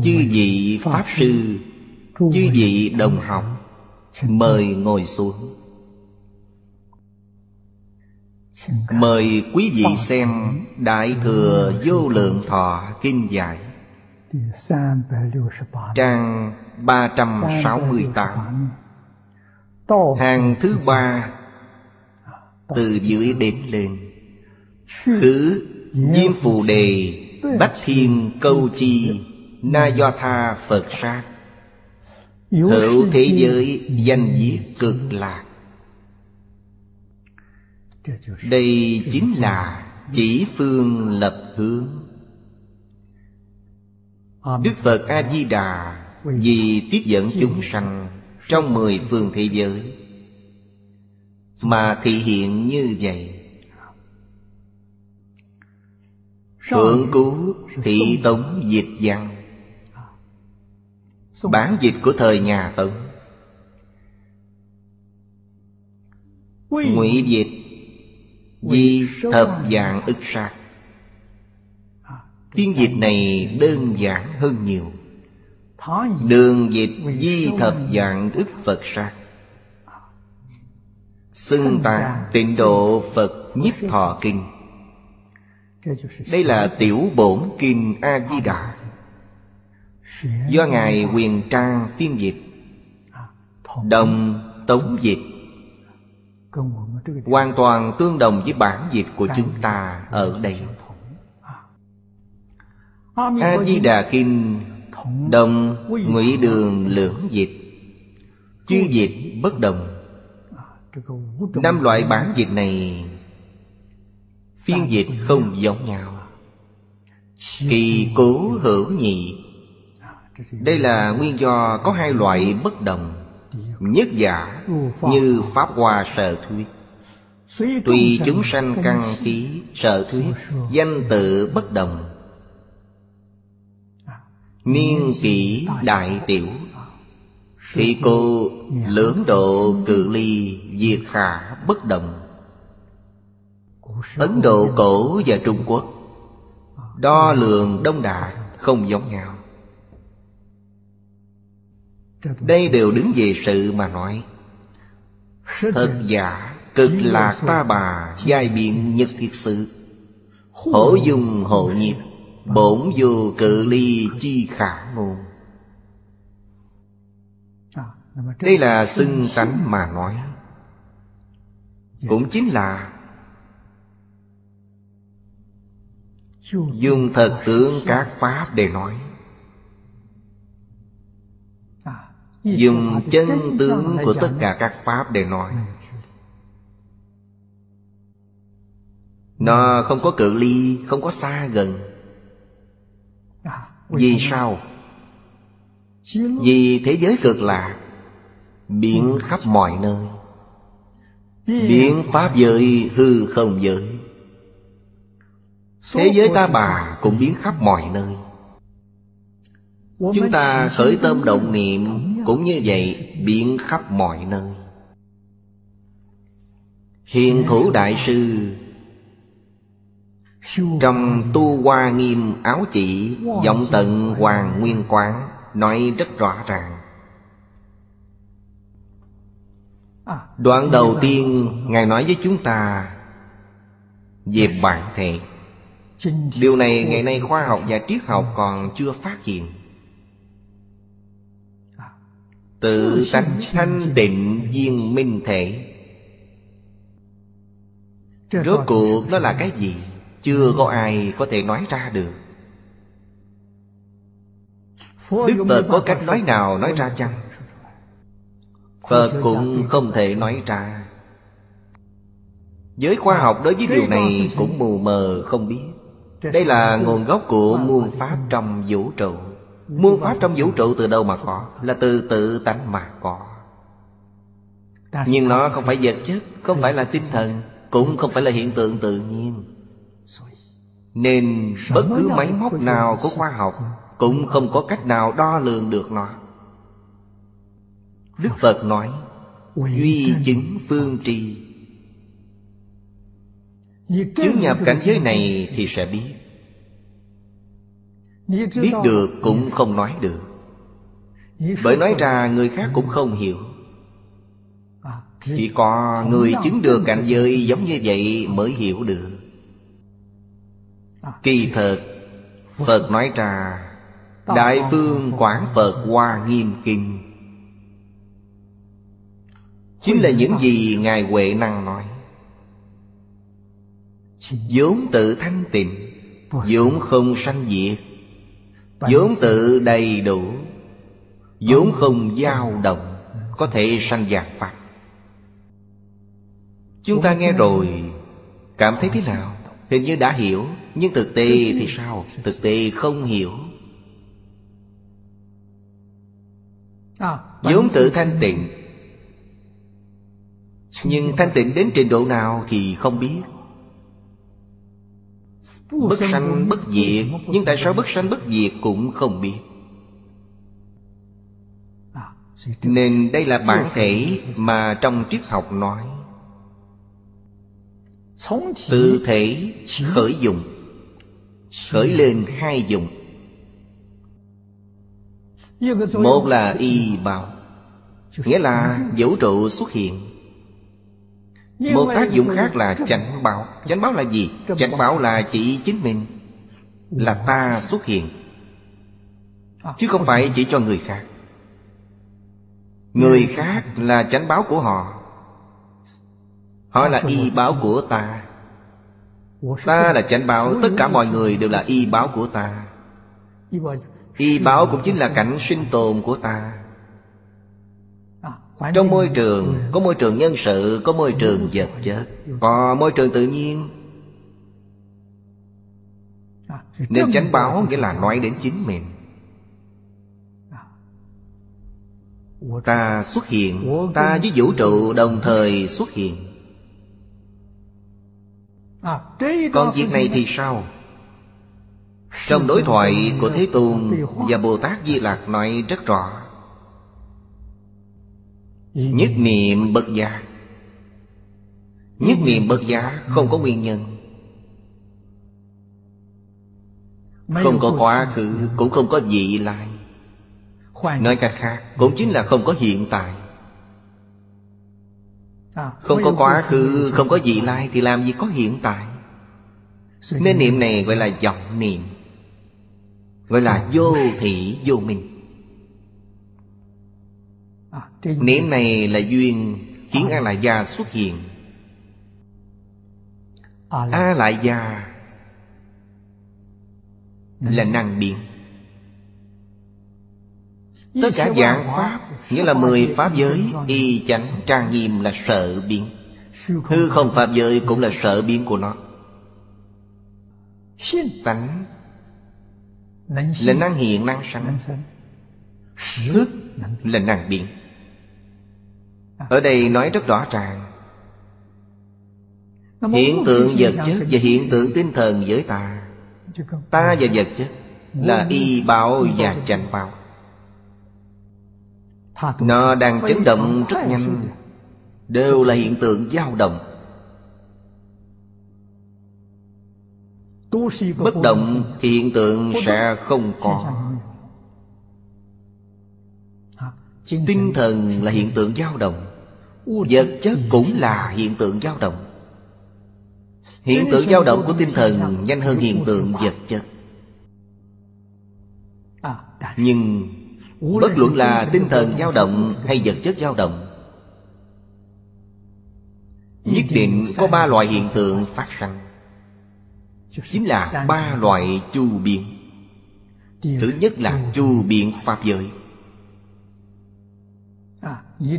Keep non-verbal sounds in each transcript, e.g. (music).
Chư vị Pháp Sư Chư vị đồng học Mời ngồi xuống. Mời quý vị xem Đại Thừa Vô Lượng Thọ Kinh Giải Trang 368 Hàng thứ ba Từ dưới đếm lên. Khứ Diêm Phù Đề Bách Thiên Câu Chi Na Do Tha Phật Sát. Hữu thế giới danh viết cực lạc. Đây chính là chỉ phương lập hướng. Đức Phật A-di-đà Vì tiếp dẫn chúng sanh Trong mười phương thế giới Mà thị hiện như vậy. Thượng cứu thị tống dịch văn Bản dịch của thời nhà Tống Ngụy dịch Di thập dạng ức sát. Phiên dịch này đơn giản hơn nhiều. Đường dịch di thập dạng ức Phật sát. Xưng tạng tịnh độ Phật nhiếp thọ kinh. Đây là tiểu bổn kinh A-di-đà Do Ngài Quyền Trang phiên dịch Đồng tống dịch. Hoàn toàn tương đồng với bản dịch của chúng ta ở đây. A-di-đà Kinh Đồng ngụy đường lưỡng dịch Chư dịch bất đồng. Năm loại bản dịch này Phiên dịch không giống nhau. Kỳ cố hữu nhị đây là nguyên do có hai loại bất đồng, Nhất giả như Pháp Hoa Sở Thuyết Tùy chúng sanh căn khí Sở Thuyết Danh tự bất đồng. Niên kỷ đại tiểu Thị cô, lưỡng độ, cự ly, Diệt khả bất đồng. Ấn Độ cổ và Trung Quốc, Đo lường đông đại không giống nhau đây đều đứng về sự mà nói. Thật giả Cực lạc ta bà Giai biện nhất thiết sự. Hổ dung hộ nhiệt Bổn vô cự ly chi khả ngôn Đây là xưng tánh mà nói. Cũng chính là Dùng thật tướng các pháp để nói Dùng chân tướng của tất cả các Pháp để nói. Nó không có cự ly, không có xa gần. Vì sao? Vì thế giới cực lạc Biến khắp mọi nơi. Biến Pháp giới hư không giới. Thế giới ta bà cũng biến khắp mọi nơi. Chúng ta khởi tâm động niệm cũng như vậy, biến khắp mọi nơi. Hiền thủ đại sư Trong tu hoa nghiêm áo chỉ, Giọng tận hoàng nguyên quán, Nói rất rõ ràng. Đoạn đầu tiên, Ngài nói với chúng ta Về bản thể Điều này ngày nay khoa học và triết học còn chưa phát hiện. Tự tánh thanh định viên minh thể. Rốt cuộc nó là cái gì? Chưa có ai có thể nói ra được. Đức Phật có cách nói nào nói ra chăng? Phật cũng không thể nói ra. Giới khoa học đối với điều này cũng mù mờ không biết. Đây là nguồn gốc của muôn pháp trong vũ trụ Muôn pháp trong vũ trụ từ đâu mà có? Là từ tự tánh mà có. Nhưng nó không phải vật chất Không phải là tinh thần Cũng không phải là hiện tượng tự nhiên. Nên bất cứ máy móc nào của khoa học Cũng không có cách nào đo lường được nó. Đức Phật nói Duy chứng phương tri Chứng nhập cảnh giới này thì sẽ biết Biết được cũng không nói được. Bởi nói ra người khác cũng không hiểu. Chỉ có người chứng được cảnh giới giống như vậy mới hiểu được. Kỳ thật Phật nói ra Đại phương Quảng Phật Hoa Nghiêm Kinh. Chính là những gì Ngài Huệ Năng nói. Vốn tự thanh tịnh vốn không sanh diệt vốn tự đầy đủ vốn không dao động có thể sanh giác pháp chúng ta nghe rồi cảm thấy thế nào? hình như đã hiểu nhưng thực tế thì sao? Thực tế không hiểu. Vốn tự thanh tịnh. Nhưng thanh tịnh đến trình độ nào thì không biết Bất sanh bất diệt. Nhưng tại sao bất sanh bất diệt cũng không biết? Nên đây là bản thể mà trong triết học nói. Từ thể khởi dụng Khởi lên hai dụng Một là y bào Nghĩa là vũ trụ xuất hiện một tác dụng (laughs) khác là chánh báo. Chánh báo là gì? Chánh báo là chỉ chính mình Là ta xuất hiện Chứ không phải chỉ cho người khác. Người khác là chánh báo của họ. Họ là y báo của ta. Ta là chánh báo. Tất cả mọi người đều là y báo của ta. Y báo. Cũng chính là cảnh sinh tồn của ta trong môi trường Có môi trường nhân sự Có môi trường vật chất. Có môi trường tự nhiên. Nên chánh báo nghĩa là nói đến chính mình. Ta xuất hiện Ta với vũ trụ đồng thời xuất hiện. Còn việc này thì sao? Trong đối thoại của Thế Tôn Và Bồ Tát Di Lạc nói rất rõ Nhất niệm bất giác Nhất niệm bất giác không có nguyên nhân. Không có quá khứ Cũng không có vị lai. Nói cách khác Cũng chính là không có hiện tại. Không có quá khứ Không có vị lai Thì làm gì có hiện tại? Nên niệm này gọi là vọng niệm. Gọi là vô thị vô minh Niệm này là duyên khiến A Lại Gia xuất hiện. A Lại Gia là năng biến Tất cả dạng Pháp Nghĩa là mười Pháp giới Y chánh trang nghiêm là sợ biến Hư không Pháp giới cũng là sợ biến của nó. Tánh Là năng hiện năng sanh. Thức là năng biến ở đây nói rất rõ ràng. Hiện tượng vật chất và hiện tượng tinh thần với ta. Ta và vật chất Là y báo và chánh báo Nó đang chấn động rất nhanh. Đều là hiện tượng dao động. Bất động thì hiện tượng sẽ không có Tinh thần là hiện tượng dao động Vật chất cũng là hiện tượng dao động. Hiện tượng dao động của tinh thần nhanh hơn hiện tượng vật chất. Nhưng Bất luận là tinh thần dao động hay vật chất dao động Nhất định có ba loại hiện tượng phát sinh Chính là ba loại chu biện. Thứ nhất là chu biện Pháp giới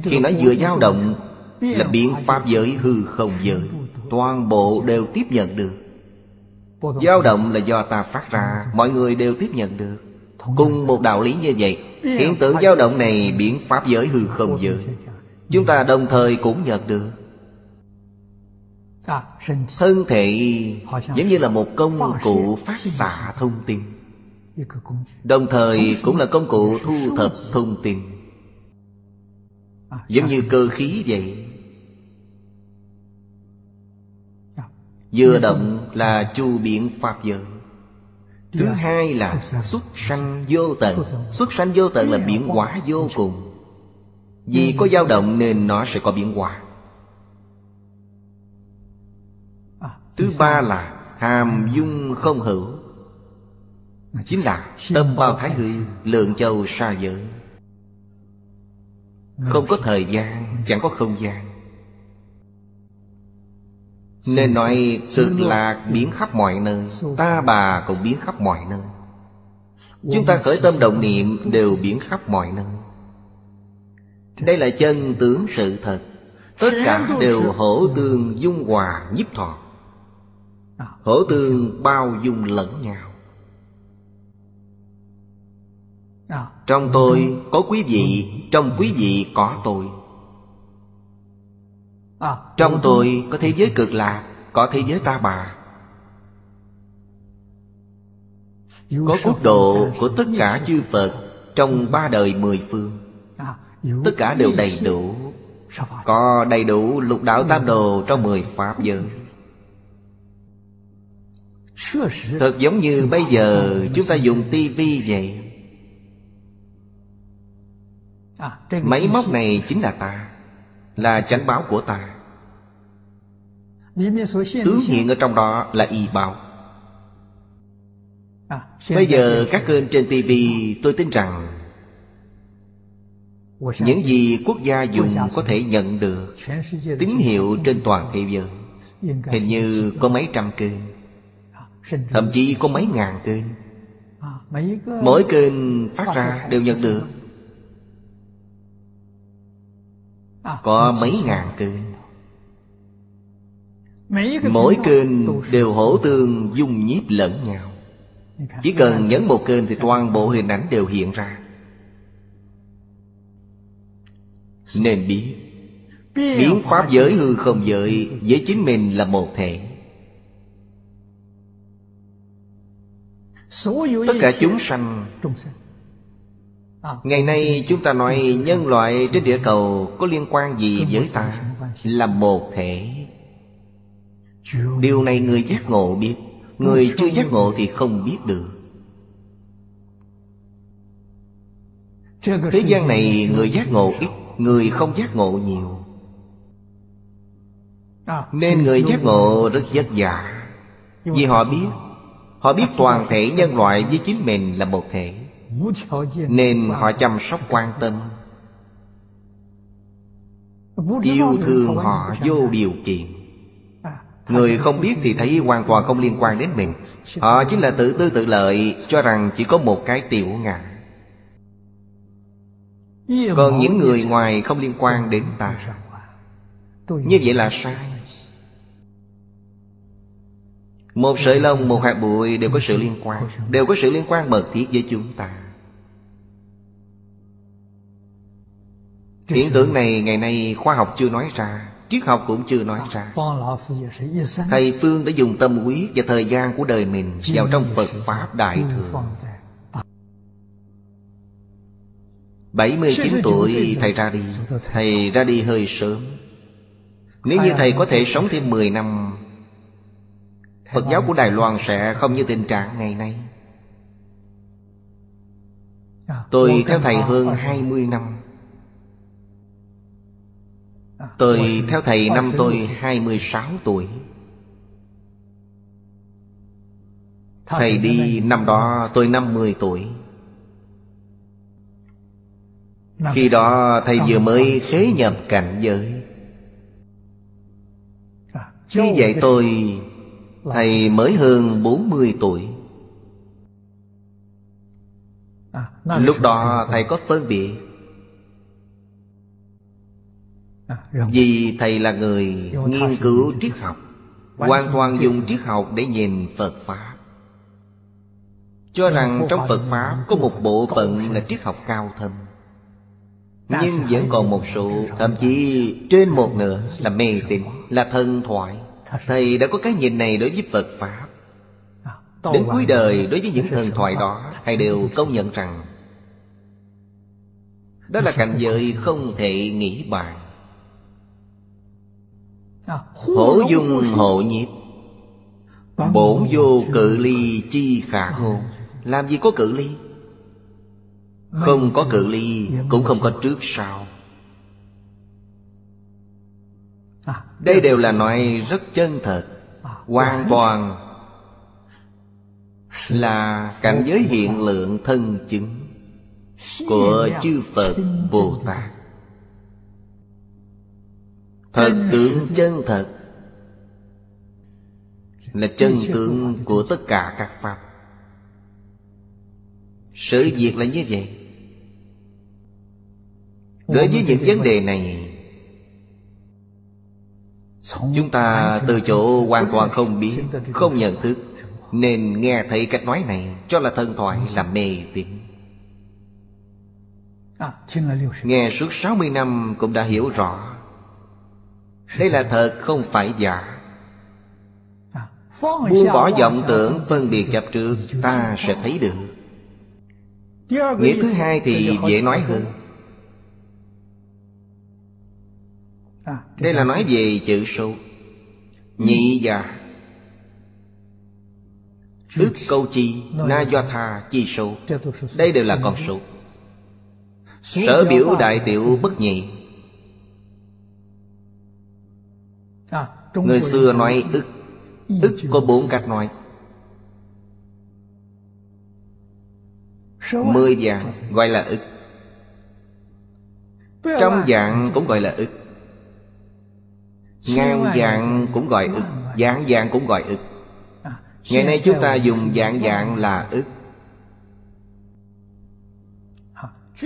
khi nói vừa dao động, Là biện pháp giới hư không giới. Toàn bộ đều tiếp nhận được. Dao động là do ta phát ra, Mọi người đều tiếp nhận được. Cùng một đạo lý như vậy, Hiện tượng dao động này biến pháp giới hư không giới. Chúng ta đồng thời cũng nhận được. Thân thể, giống như là một công cụ phát xạ thông tin. Đồng thời cũng là công cụ thu thập thông tin. Giống như cơ khí vậy. Vừa động là chu biện Pháp giới Thứ hai là xuất sanh vô tận. Xuất sanh vô tận là biến hóa vô cùng. Vì có dao động nên nó sẽ có biến hóa. Thứ ba là hàm dung không hữu. Chính là tâm bao thái hư, Lượng châu xa giới không có thời gian, Chẳng có không gian. Nên nói cực lạc biến khắp mọi nơi, Ta bà cũng biến khắp mọi nơi. Chúng ta khởi tâm động niệm Đều biến khắp mọi nơi. Đây là chân tướng sự thật. Tất cả đều hỗ tương dung hòa, nhiếp thọ. Hỗ tương bao dung lẫn nhau. Trong tôi có quý vị Trong quý vị có tôi. Trong tôi có thế giới cực lạc Có thế giới ta bà. Có quốc độ của tất cả chư Phật Trong ba đời mười phương. Tất cả đều đầy đủ. Có đầy đủ lục đạo tam đồ Trong mười Pháp giới. Thật giống như bây giờ chúng ta dùng tivi vậy Máy móc này chính là ta Là chánh báo của ta. Tướng hiện ở trong đó là y báo Bây giờ các kênh trên TV tôi tin rằng Những gì quốc gia dùng có thể nhận được Tín hiệu trên toàn thế giới. Hình như có mấy trăm kênh. Thậm chí có mấy ngàn kênh. Mỗi kênh phát ra đều nhận được Có mấy ngàn kênh Mỗi kênh đều hỗ tương dung nhiếp lẫn nhau. Chỉ cần nhấn một kênh thì toàn bộ hình ảnh đều hiện ra. Nên biết Biến pháp giới hư không giới Với chính mình là một thể. Tất cả chúng sanh Ngày nay chúng ta nói nhân loại trên địa cầu Có liên quan gì với ta? Là một thể. Điều này người giác ngộ biết. Người chưa giác ngộ thì không biết được. Thế gian này người giác ngộ ít Người không giác ngộ nhiều. Nên người giác ngộ rất vất vả. Vì họ biết Họ biết toàn thể nhân loại với chính mình là một thể Nên họ chăm sóc quan tâm. Yêu thương họ vô điều kiện. Người không biết thì thấy hoàn toàn không liên quan đến mình. Họ chính là tự tư tự lợi Cho rằng chỉ có một cái tiểu ngã Còn những người ngoài không liên quan đến ta. Như vậy là sai. Một sợi lông, một hạt bụi đều có sự liên quan Đều có sự liên quan mật thiết với chúng ta Hiện tượng này ngày nay khoa học chưa nói ra Triết học cũng chưa nói ra. Thầy Phương đã dùng tâm huyết và thời gian của đời mình Vào trong Phật Pháp Đại Thừa. 79 tuổi thầy ra đi. Thầy ra đi hơi sớm. Nếu như thầy có thể sống thêm 10 năm Phật giáo của Đài Loan sẽ không như tình trạng ngày nay. Tôi theo thầy hơn 20 năm Tôi theo thầy năm tôi 26 tuổi. Thầy đi năm đó tôi 50 tuổi. Khi đó thầy vừa mới khế nhập cảnh giới. Khi vậy tôi Thầy mới hơn 40 tuổi. Lúc đó thầy có phân biệt Vì thầy là người nghiên cứu triết học Hoàn toàn dùng triết học để nhìn Phật Pháp. Cho rằng trong Phật Pháp có một bộ phận là triết học cao thâm. Nhưng vẫn còn một số Thậm chí trên một nửa là mê tín Là thân thoại. Thầy đã có cái nhìn này đối với Phật Pháp. Đến cuối đời đối với những thần thoại đó Thầy đều công nhận rằng Đó là cảnh giới không thể nghĩ bàn Hổ dung hộ nhiếp. Bổn vô cự ly chi khả. Hôn Làm gì có cự ly? Không có cự ly Cũng không có trước sau. Đây đều là nói rất chân thật. Hoàn toàn Là cảnh giới hiện lượng thân chứng Của chư Phật Bồ Tát Thật tướng chân thật Là chân tướng của tất cả các Pháp. Sự việc là như vậy. Đối với những vấn đề này Chúng ta từ chỗ hoàn toàn không biết Không nhận thức Nên nghe thấy cách nói này Cho là thân thoại là mê tín. Nghe suốt 60 năm cũng đã hiểu rõ đây là thật, không phải giả. Buông bỏ vọng tưởng, phân biệt chấp trước Ta sẽ thấy được. Nghĩa thứ hai thì dễ nói hơn. Đây là nói về chữ số Nhị già. Ước câu chi, Na do tha, chi số Đây đều là con số Sở biểu đại tiểu bất nhị. Người xưa nói ức Ức có bốn cách nói. Mười dạng gọi là ức. Trăm dạng cũng gọi là ức. Ngàn dạng cũng gọi ức Dạng dạng cũng gọi ức. Ngày nay chúng ta dùng dạng dạng là ức.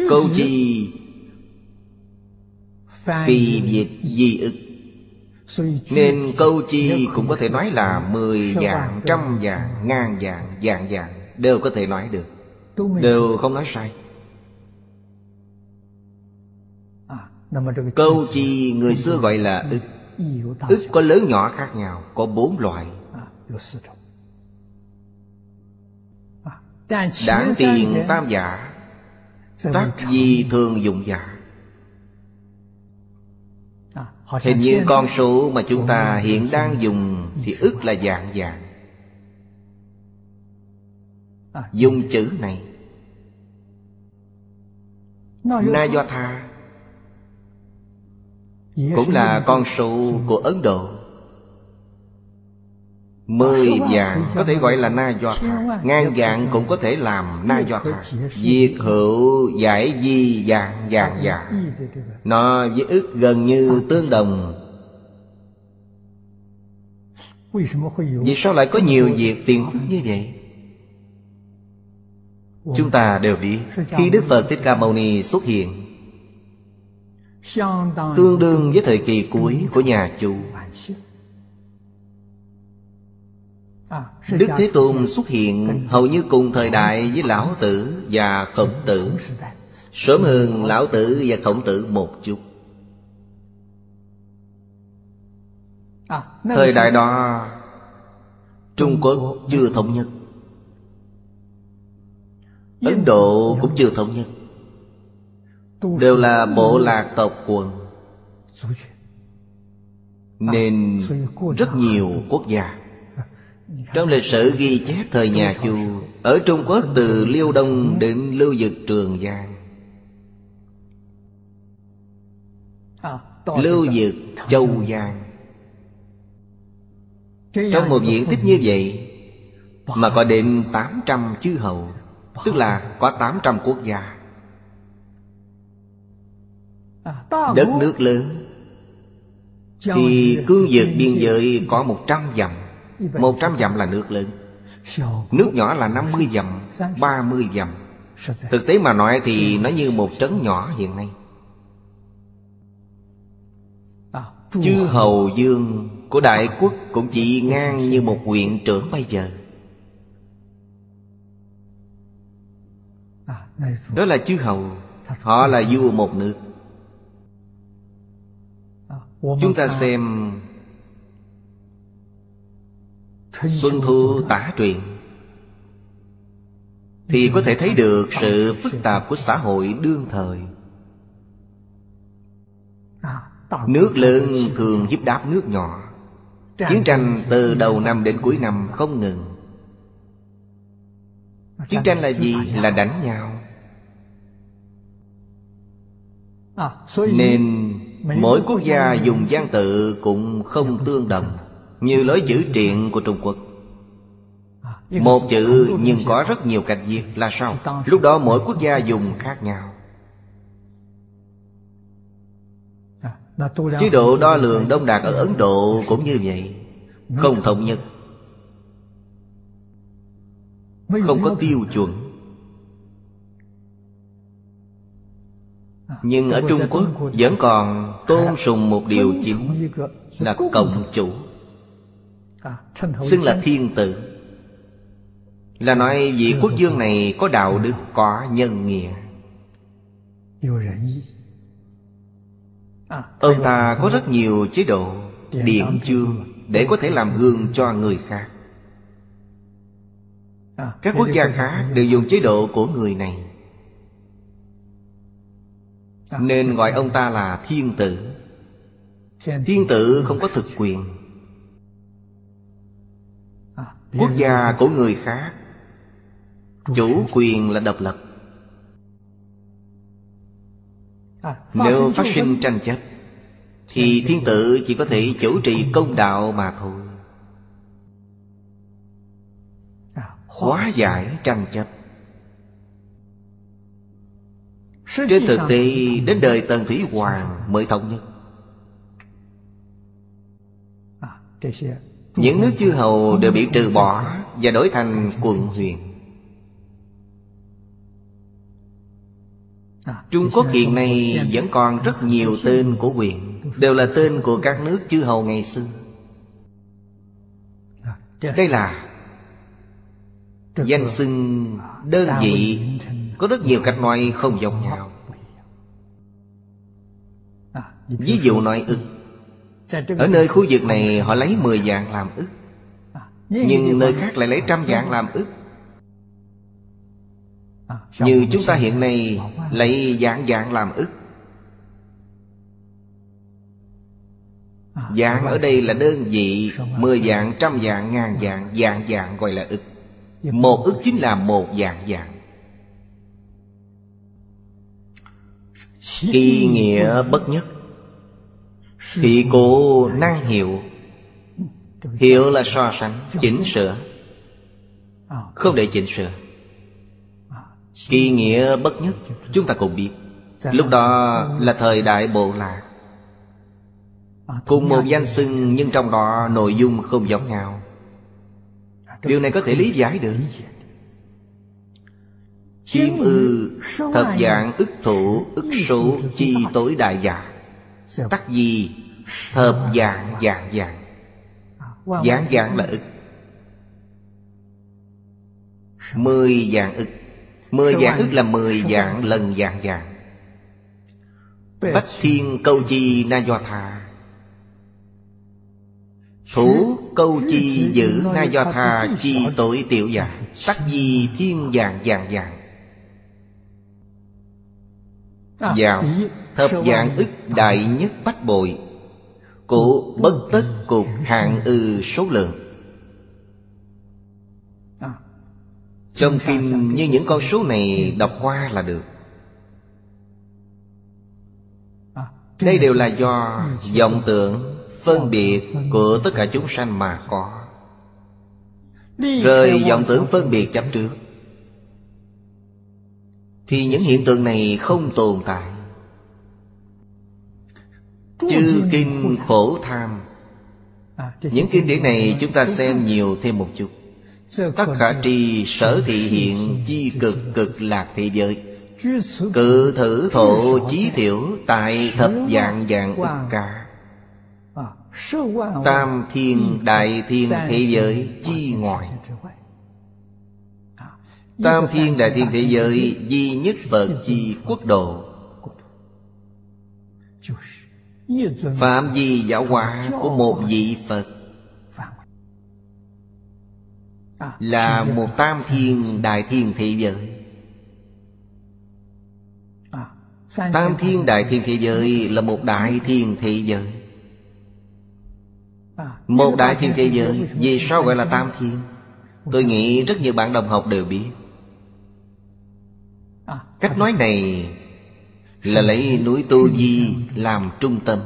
Câu chi Kỳ việt di ức Nên câu chi cũng có thể nói là Mười dạng, trăm dạng, ngàn dạng, dạng dạng Đều có thể nói được. Đều không nói sai. Câu chi người xưa gọi là ức. Ức có lớn nhỏ khác nhau Có bốn loại. Đảng tiền tam giả Tác di thường dụng giả Hình như con số mà chúng ta hiện đang dùng Thì ức là dạng dạng. Dùng chữ này. Na do tha. Cũng là con số của Ấn Độ Mười vạn có thể gọi là na do. Tha Ngàn vạn cũng có thể làm na do tha Diệt hữu giải di dạng dạng dạng Nó với ức gần như tương đồng. Vì sao lại có nhiều việc phiền phức như vậy? Chúng ta đều biết Khi Đức Phật Thích Ca Mâu Ni xuất hiện Tương đương với thời kỳ cuối của nhà Chu Đức Thế Tôn xuất hiện hầu như cùng thời đại với Lão Tử và Khổng Tử. Sớm hơn Lão Tử và Khổng Tử một chút. Thời đại đó Trung Quốc chưa thống nhất. Ấn Độ cũng chưa thống nhất. Đều là bộ lạc tộc quần. Nên rất nhiều quốc gia trong lịch sử ghi chép thời nhà Chu Ở Trung Quốc từ Liêu Đông đến Lưu Dực Trường Giang. Lưu Dực Châu Giang. Trong một diện tích như vậy, Mà có đến 800 chư hầu, Tức là có 800 quốc gia. Đất nước lớn, Thì cương vực biên giới có 100 dặm. 100 dặm là nước lớn. Nước nhỏ là 50 dặm 30 dặm. Thực tế mà nói thì nó như một trấn nhỏ hiện nay. Chư Hầu Dương của Đại Quốc cũng chỉ ngang như một huyện trưởng bây giờ. Đó là chư Hầu. Họ là vua một nước. Chúng ta xem Xuân Thu tả truyền. Thì có thể thấy được sự phức tạp của xã hội đương thời. Nước lớn thường giúp đáp nước nhỏ. Chiến tranh từ đầu năm đến cuối năm không ngừng. Chiến tranh là gì? Là đánh nhau. Nên mỗi quốc gia dùng văn tự cũng không tương đồng Như lối chữ triện của Trung Quốc. Một chữ nhưng có rất nhiều cách viết là sao? Lúc đó mỗi quốc gia dùng khác nhau. Chế độ đo lường đông đạt ở Ấn Độ cũng như vậy. Không thống nhất. Không có tiêu chuẩn. Nhưng ở Trung Quốc vẫn còn tôn sùng một điều chính Là cộng chủ Xưng là thiên tử. Là nói vị quốc dương này có đạo đức, có nhân nghĩa. Ông ta có rất nhiều chế độ Điện chương Để có thể làm gương cho người khác. Các quốc gia khác đều dùng chế độ của người này. Nên gọi ông ta là thiên tử. Thiên tử không có thực quyền Quốc gia của người khác. Chủ quyền là độc lập. Nếu phát sinh tranh chấp, Thì thiên tử chỉ có thể chủ trì công đạo mà thôi. Hóa giải tranh chấp. Trên thực tế, đến đời Tần Thủy Hoàng mới thống nhất. Những nước chư hầu đều bị trừ bỏ Và đổi thành quận huyện Trung Quốc hiện nay vẫn còn rất nhiều tên của quyền Đều là tên của các nước chư hầu ngày xưa. Đây là Danh xưng đơn vị Có rất nhiều cách nói không giống nhau. Ví dụ nói ức Ở nơi khu vực này họ lấy 10 dạng làm ức. Nhưng nơi khác lại lấy trăm dạng làm ức. Như chúng ta hiện nay lấy dạng dạng làm ức. Dạng ở đây là đơn vị Mười dạng, trăm dạng, ngàn dạng Dạng dạng gọi là ức. Một ức chính là một dạng dạng Kỳ nghĩa bất nhất Thị cố năng hiệu Hiệu là so sánh, chỉnh sửa. Không để chỉnh sửa. Kỳ nghĩa bất nhất Chúng ta cùng biết. Lúc đó là thời đại bộ lạc. Cùng một danh xưng Nhưng trong đó nội dung không giống nhau. Điều này có thể lý giải được. Chiêm ư Thập dạng ức thủ ức số chi tối đại giả. Tắc gì? Thập dạng dạng dạng Dạng dạng là ức Mười dạng ức Mười dạng ức là mười dạng lần dạng dạng Bách thiên câu chi na do tha. Thủ câu chi giữ na do tha chi tội tiểu dạng Tắc di thiên dạng dạng dạng Dạo Thập dạng ức đại nhất bách bội Cụ bất tất cục hạn ư số lượng. Trong kinh như những con số này đọc qua là được. Đây đều là do vọng tưởng phân biệt của tất cả chúng sanh mà có. Rời vọng tưởng phân biệt chấp trước. Thì những hiện tượng này không tồn tại Chư kinh khổ tham. Những kinh điển này chúng ta xem nhiều thêm một chút. Tất khả tri sở thị hiện chi cực cực lạc thế giới. Cự thử thổ chí thiểu Tại thập dạng dạng ức cả Tam thiên đại thiên thế giới chi ngoài. Tam thiên đại thiên thế giới Duy nhất Phật chi quốc độ Phạm vi giáo hóa của một vị Phật là một tam thiên đại thiên thế giới. Tam thiên đại thiên thế giới là một đại thiên thế giới. Một đại thiên thế giới, Vì sao gọi là tam thiên? Tôi nghĩ rất nhiều bạn đồng học đều biết. Cách nói này là lấy núi Tu Di làm trung tâm.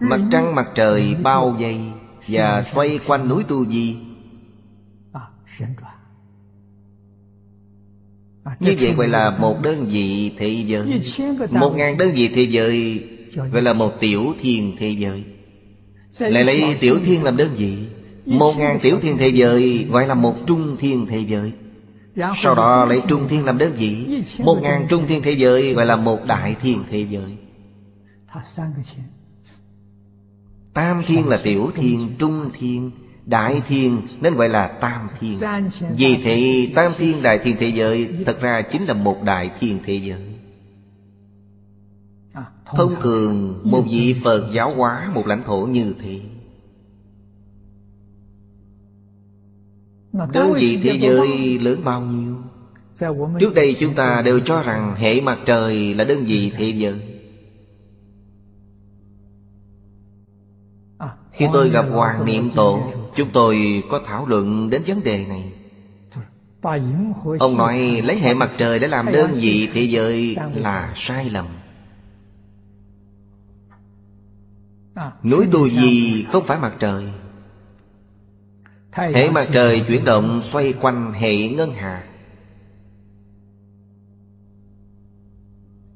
Mặt trăng, mặt trời bao vây Và xoay quanh núi Tu Di. Như vậy gọi là một đơn vị thế giới. Một ngàn đơn vị thế giới Gọi là một tiểu thiên thế giới. Lại lấy tiểu thiên làm đơn vị. Một ngàn tiểu thiên thế giới Gọi là một trung thiên thế giới. Sau đó lấy trung thiên làm đơn vị. Một ngàn trung thiên thế giới Gọi là một đại thiên thế giới. Tam thiên là tiểu thiên Trung thiên Đại thiên nên gọi là tam thiên. Vì thế tam thiên đại thiên thế giới Thật ra chính là một đại thiên thế giới. Thông thường. một vị Phật giáo hóa một lãnh thổ như thế Đơn vị thế giới lớn bao nhiêu? Trước đây chúng ta đều cho rằng hệ mặt trời là đơn vị thế giới. Khi tôi gặp Hoàng Niệm Tổ Chúng tôi có thảo luận đến vấn đề này. Ông nói lấy hệ mặt trời để làm đơn vị thế giới là sai lầm. Núi Tu Di không phải mặt trời Hệ mặt trời chuyển động xoay quanh hệ ngân hà.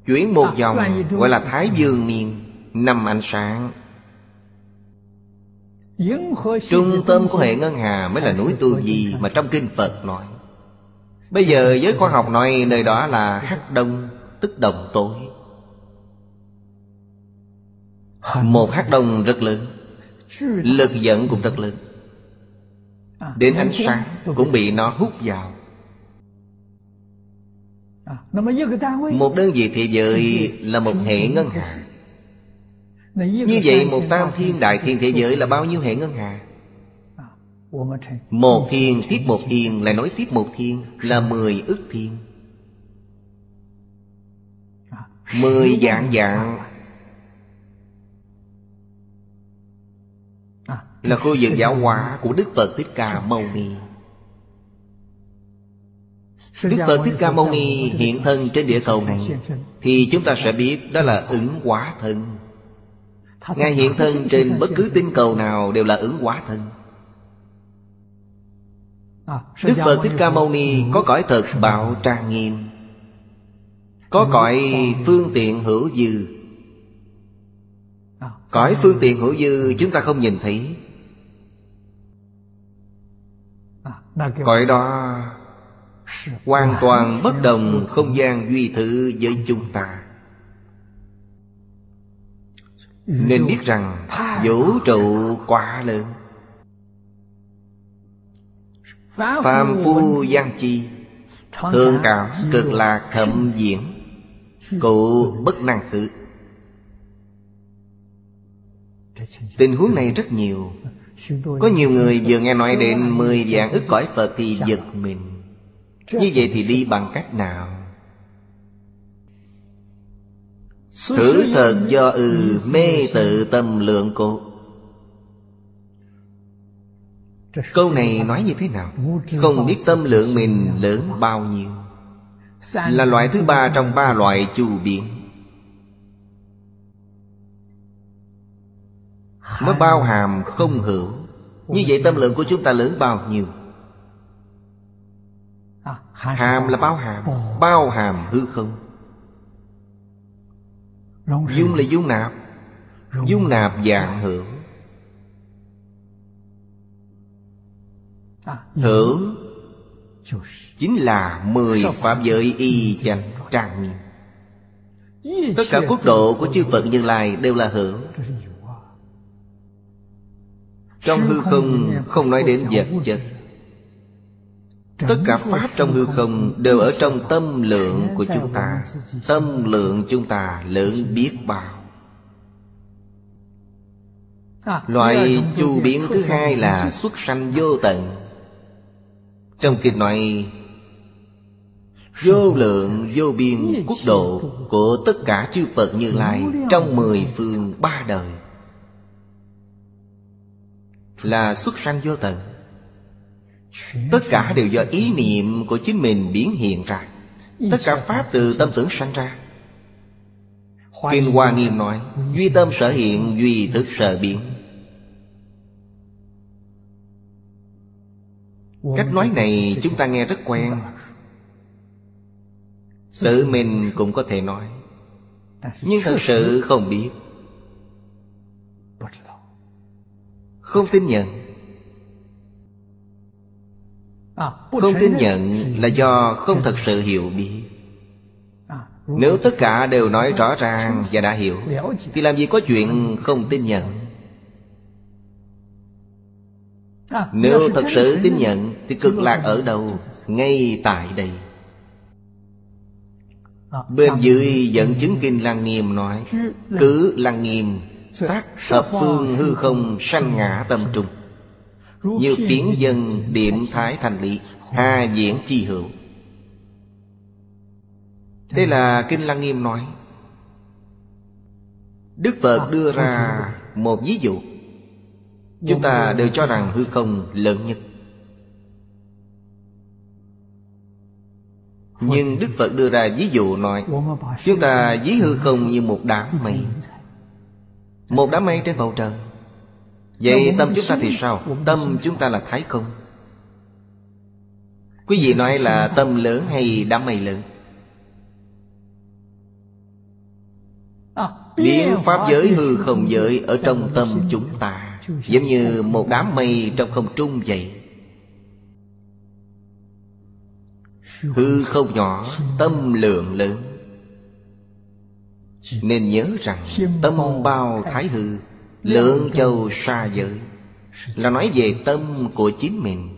Chuyển một vòng gọi là Thái Dương Niên Năm ánh sáng. Trung tâm của hệ ngân hà mới là núi Tu Di Mà trong kinh Phật nói. Bây giờ giới khoa học nói nơi đó là Hắc Đông Tức đồng tối. Một hắc đông rất lớn Lực dẫn cũng rất lớn Đến ánh sáng cũng bị nó hút vào. Một đơn vị thế giới là một hệ ngân hà. Như vậy một tam thiên đại thiên thế giới là bao nhiêu hệ ngân hà? Một thiên tiếp một thiên lại nói tiếp một thiên Là mười ức thiên. Mười dạng dạng Là khu vực giáo hóa của Đức Phật Thích Ca Mâu Ni. Đức Phật Thích Ca Mâu Ni hiện thân trên địa cầu này Thì chúng ta sẽ biết đó là ứng hóa thân. Ngài hiện thân trên bất cứ tinh cầu nào đều là ứng hóa thân. Đức Phật Thích Ca Mâu Ni có cõi thật bảo trang nghiêm, Có cõi phương tiện hữu dư. Cõi phương tiện hữu dư chúng ta không nhìn thấy. Cõi đó Hoàn toàn bất đồng không gian duy thử với chúng ta. Nên biết rằng vũ trụ quá lớn. Phàm phu gian chi Thương cảm cực lạc thậm diễn Cụ bất năng khử. Tình huống này rất nhiều có nhiều người vừa nghe nói đến mười dạng ức cõi Phật thì giật mình. Như vậy thì đi bằng cách nào? Thử thật do ư mê tự tâm lượng cô Câu này nói như thế nào? Không biết tâm lượng mình lớn bao nhiêu. Là loại thứ ba trong ba loại chu biến Nó bao hàm không hữu. Như vậy tâm lượng của chúng ta lớn bao nhiêu? Hàm là bao hàm. Bao hàm hư không? Dung là dung nạp. Dung nạp dạng hữu. Hữu Chính là mười Pháp giới y chánh trang nghiêm Tất cả quốc độ của chư Phật Như Lai đều là hữu trong hư không không nói đến vật chất. Tất cả Pháp trong hư không đều ở trong tâm lượng của chúng ta. Tâm lượng chúng ta lớn biết bao. Loại chu biến thứ hai là xuất sanh vô tận. Trong kinh nói, Vô lượng, vô biên quốc độ Của tất cả chư Phật Như Lai Trong mười phương ba đời. Là xuất sanh vô tận Tất cả đều do ý niệm của chính mình biến hiện ra. Tất cả Pháp từ tâm tưởng sanh ra. Kinh Hoa Nghiêm nói Duy tâm sở hiện, duy thức sở biến. Cách nói này chúng ta nghe rất quen. Tự mình cũng có thể nói Nhưng thật sự không biết. Không tin nhận. Không tin nhận là do không thật sự hiểu biết. Nếu tất cả đều nói rõ ràng và đã hiểu Thì làm gì có chuyện không tin nhận? Nếu thật sự tin nhận Thì cực lạc ở đâu? Ngay tại đây. Bên dưới dẫn chứng kinh Lăng Nghiêm nói Cứ Lăng Nghiêm thập phương hư không sanh ngã tâm trung. Như phiến dân điểm thái thành lý Hà diễn chi hữu. Đây là Kinh Lăng Nghiêm nói Đức Phật đưa ra một ví dụ. Chúng ta đều cho rằng hư không lớn nhất. Nhưng Đức Phật đưa ra ví dụ nói Chúng ta ví hư không như một đám mây Một đám mây trên bầu trời. Vậy tâm chúng ta thì sao? Tâm chúng ta là thái không? Quý vị nói là tâm lớn hay đám mây lớn? Biến pháp giới hư không giới Ở trong tâm chúng ta. Giống như một đám mây trong không trung vậy. Hư không nhỏ Tâm lượng lớn nên nhớ rằng Tâm bao thái hư, Lượng châu xa giới, Là nói về tâm của chính mình.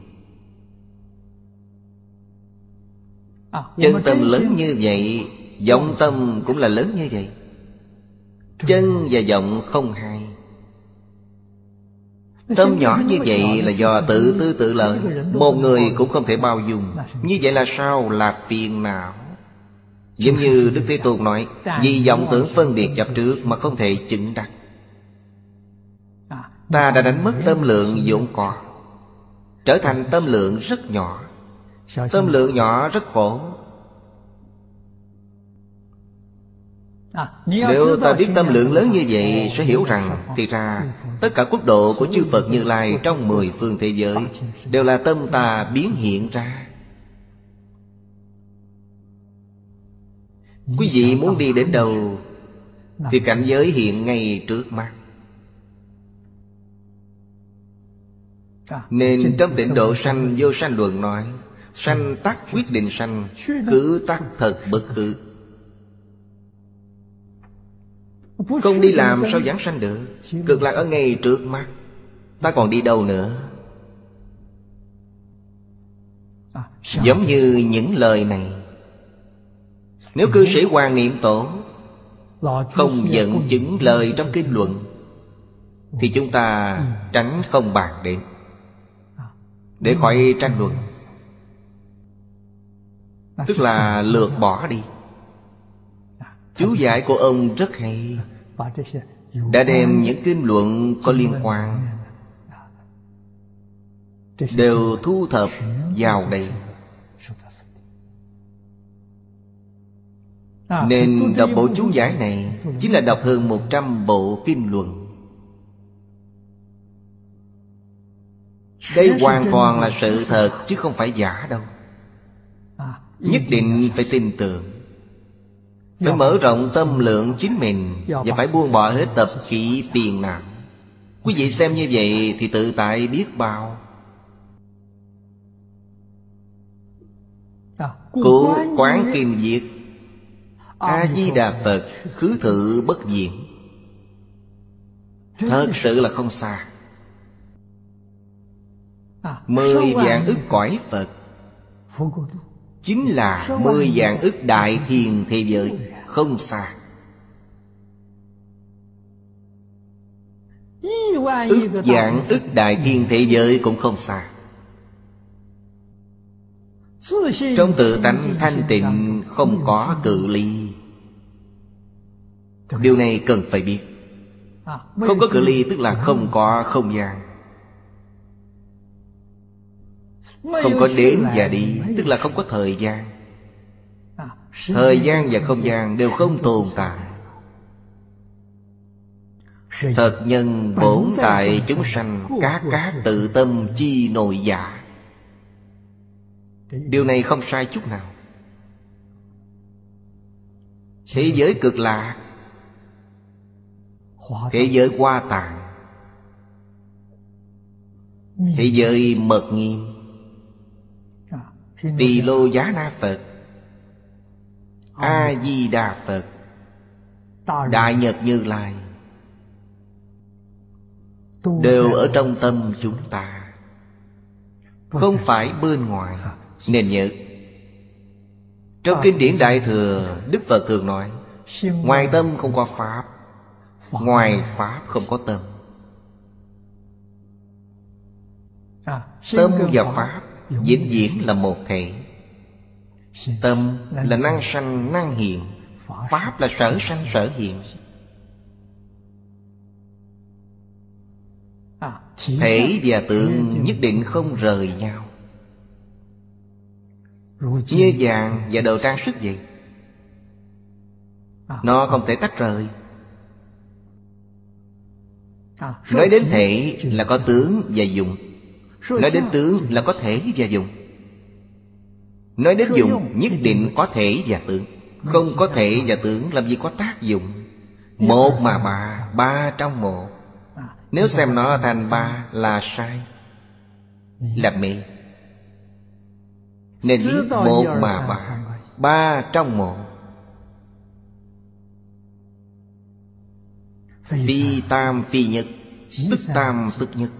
Chân tâm lớn như vậy, Vọng tâm cũng là lớn như vậy. Chân và vọng không hai. Tâm nhỏ như vậy là do tự tư tự lợi, Một người cũng không thể bao dung. Như vậy là sao? Là phiền não. Giống như Đức Thế Tôn nói, Vì vọng tưởng phân biệt chấp trước Mà không thể chứng đắc. Ta đã đánh mất tâm lượng vốn có, Trở thành tâm lượng rất nhỏ. Tâm lượng nhỏ rất khổ. Nếu ta biết tâm lượng lớn như vậy, Sẽ hiểu rằng Thì ra, tất cả quốc độ của chư Phật Như Lai Trong mười phương thế giới Đều là tâm ta biến hiện ra. Quý vị muốn đi đến đâu Thì cảnh giới hiện ngay trước mắt. Nên trong tịnh độ sanh vô sanh luận nói Sanh tắc quyết định sanh Khứ tắc thật bất khứ. Không đi làm sao giảng sanh được. Cực lạc ở ngay trước mắt. Ta còn đi đâu nữa? Giống như những lời này Nếu cư sĩ Hoàng Niệm Tổ Không dẫn chứng lời trong kinh luận Thì chúng ta tránh không bàn đến. Để khỏi tranh luận. Tức là lược bỏ đi. Chú giải của ông rất hay. Đã đem những kinh luận có liên quan. Đều thu thập vào đây Nên đọc bộ chú giải này Chính là đọc hơn 100 bộ kinh luận. Đây hoàn toàn là sự thật Chứ không phải giả đâu. Nhất định phải tin tưởng. Phải mở rộng tâm lượng chính mình Và phải buông bỏ hết tập khí phiền não Quý vị xem như vậy thì tự tại biết bao. Cụ quán kim diệt A-di-đà Phật khứ thự bất diệt. Thật sự là không xa Mười vạn ức cõi Phật. Chính là mười vạn ức đại thiền thế giới Không xa. Ức vạn ức đại thiên thế giới cũng không xa. Trong tự tánh thanh tịnh không có cự ly Điều này cần phải biết. Không có cự ly tức là không có không gian. Không có đến và đi Tức là không có thời gian. Thời gian và không gian đều không tồn tại. Thật nhân bổn tại chúng sanh Các các tự tâm chi nội giả. Điều này không sai chút nào. Thế giới cực lạc Thế giới hoa tạng Thế giới mật nghiêm Tỳ lô giá na Phật. A-di-đà Phật. Đại Nhật Như Lai. Đều ở trong tâm chúng ta. Không phải bên ngoài. Nên nhớ. Trong kinh điển Đại Thừa Đức Phật thường nói Ngoài tâm không có Pháp Ngoài Pháp không có tâm Tâm và Pháp vĩnh viễn là một thể. Tâm là năng sanh năng hiện. Pháp là sở sanh sở hiện. Thể và tượng nhất định không rời nhau. Như vàng và đồ trang sức vậy. Nó không thể tách rời Nói đến thể là có tướng và dụng Nói đến tướng là có thể và dụng Nói đến dụng nhất định có thể và tướng. Không có thể và tướng làm gì có tác dụng? Một mà ba, ba trong một. Nếu xem nó thành ba là sai Là mê. Nên biết một mà ba Ba trong một. Phi tam phi nhất Tức tam tức nhất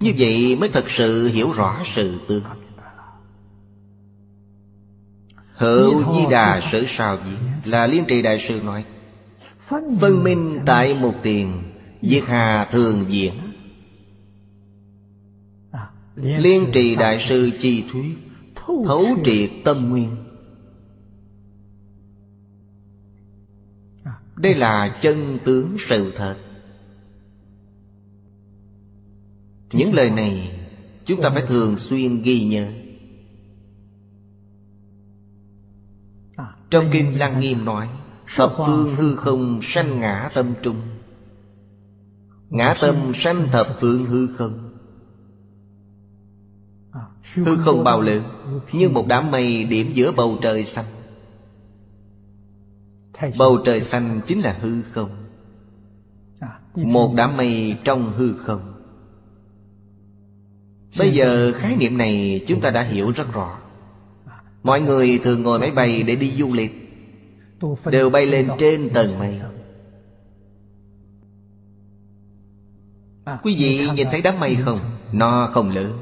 Như vậy mới thật sự hiểu rõ sự tương. Hữu Di Đà Sở Sao Diễn Là Liên Trì Đại Sư nói Phân minh tại một tiền Diệt hà thường diễn. Liên trì Đại Sư Chi Thuyết Thấu triệt tâm nguyên Đây là chân tướng sự thật. Những lời này Chúng ta phải thường xuyên ghi nhớ. Trong Kinh Lăng Nghiêm nói Thập phương hư không sanh ngã tâm trung. Ngã tâm sanh thập phương hư không. Hư không bao lượng Như một đám mây điểm giữa bầu trời xanh. Bầu trời xanh chính là hư không. Một đám mây trong hư không. Bây giờ khái niệm này chúng ta đã hiểu rất rõ. Mọi người thường ngồi máy bay để đi du lịch. Đều bay lên trên tầng mây. Quý vị nhìn thấy đám mây không? Nó không lớn.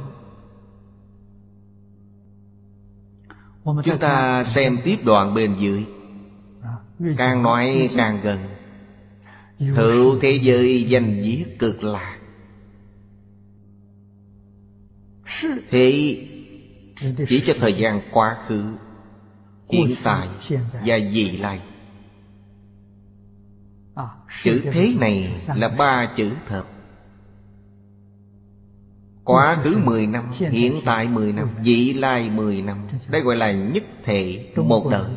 Chúng ta xem tiếp đoạn bên dưới Càng nói càng gần. Hữu thế giới danh viết cực lạc. Thế chỉ cho thời gian quá khứ hiện tại và vị lai. Chữ thế này là ba chữ thập Quá khứ 10 năm, Hiện tại 10 năm, Vị lai 10 năm. Đây gọi là nhất thể một đời.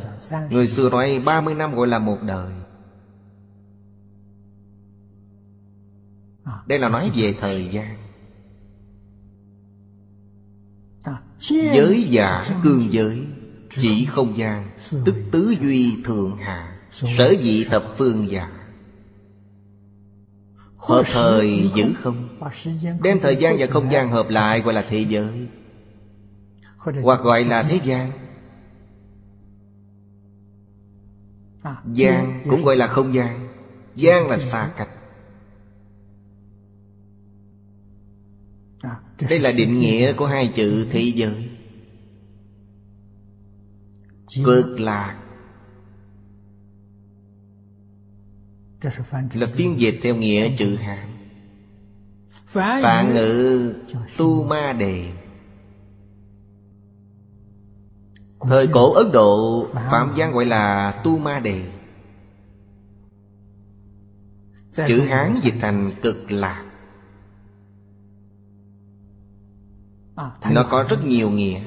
Người xưa nói 30 năm gọi là một đời. Đây là nói về thời gian. Giới giả cương giới, Chỉ không gian, Tức tứ duy thượng hạ, Sở dị thập phương giả Hợp thời giữ không? Đem thời gian và không gian hợp lại gọi là thế giới. Hoặc gọi là thế gian. Gian cũng gọi là không gian. Gian là xa cách. Đây là định nghĩa của hai chữ thế giới. Cực lạc. Là phiên dịch theo nghĩa chữ hán. Phản ngữ tu ma đề. Thời cổ Ấn Độ Phạm gian gọi là Tu Ma Đề. Chữ Hán dịch thành cực lạc. À, Nó có rất nhiều nghĩa.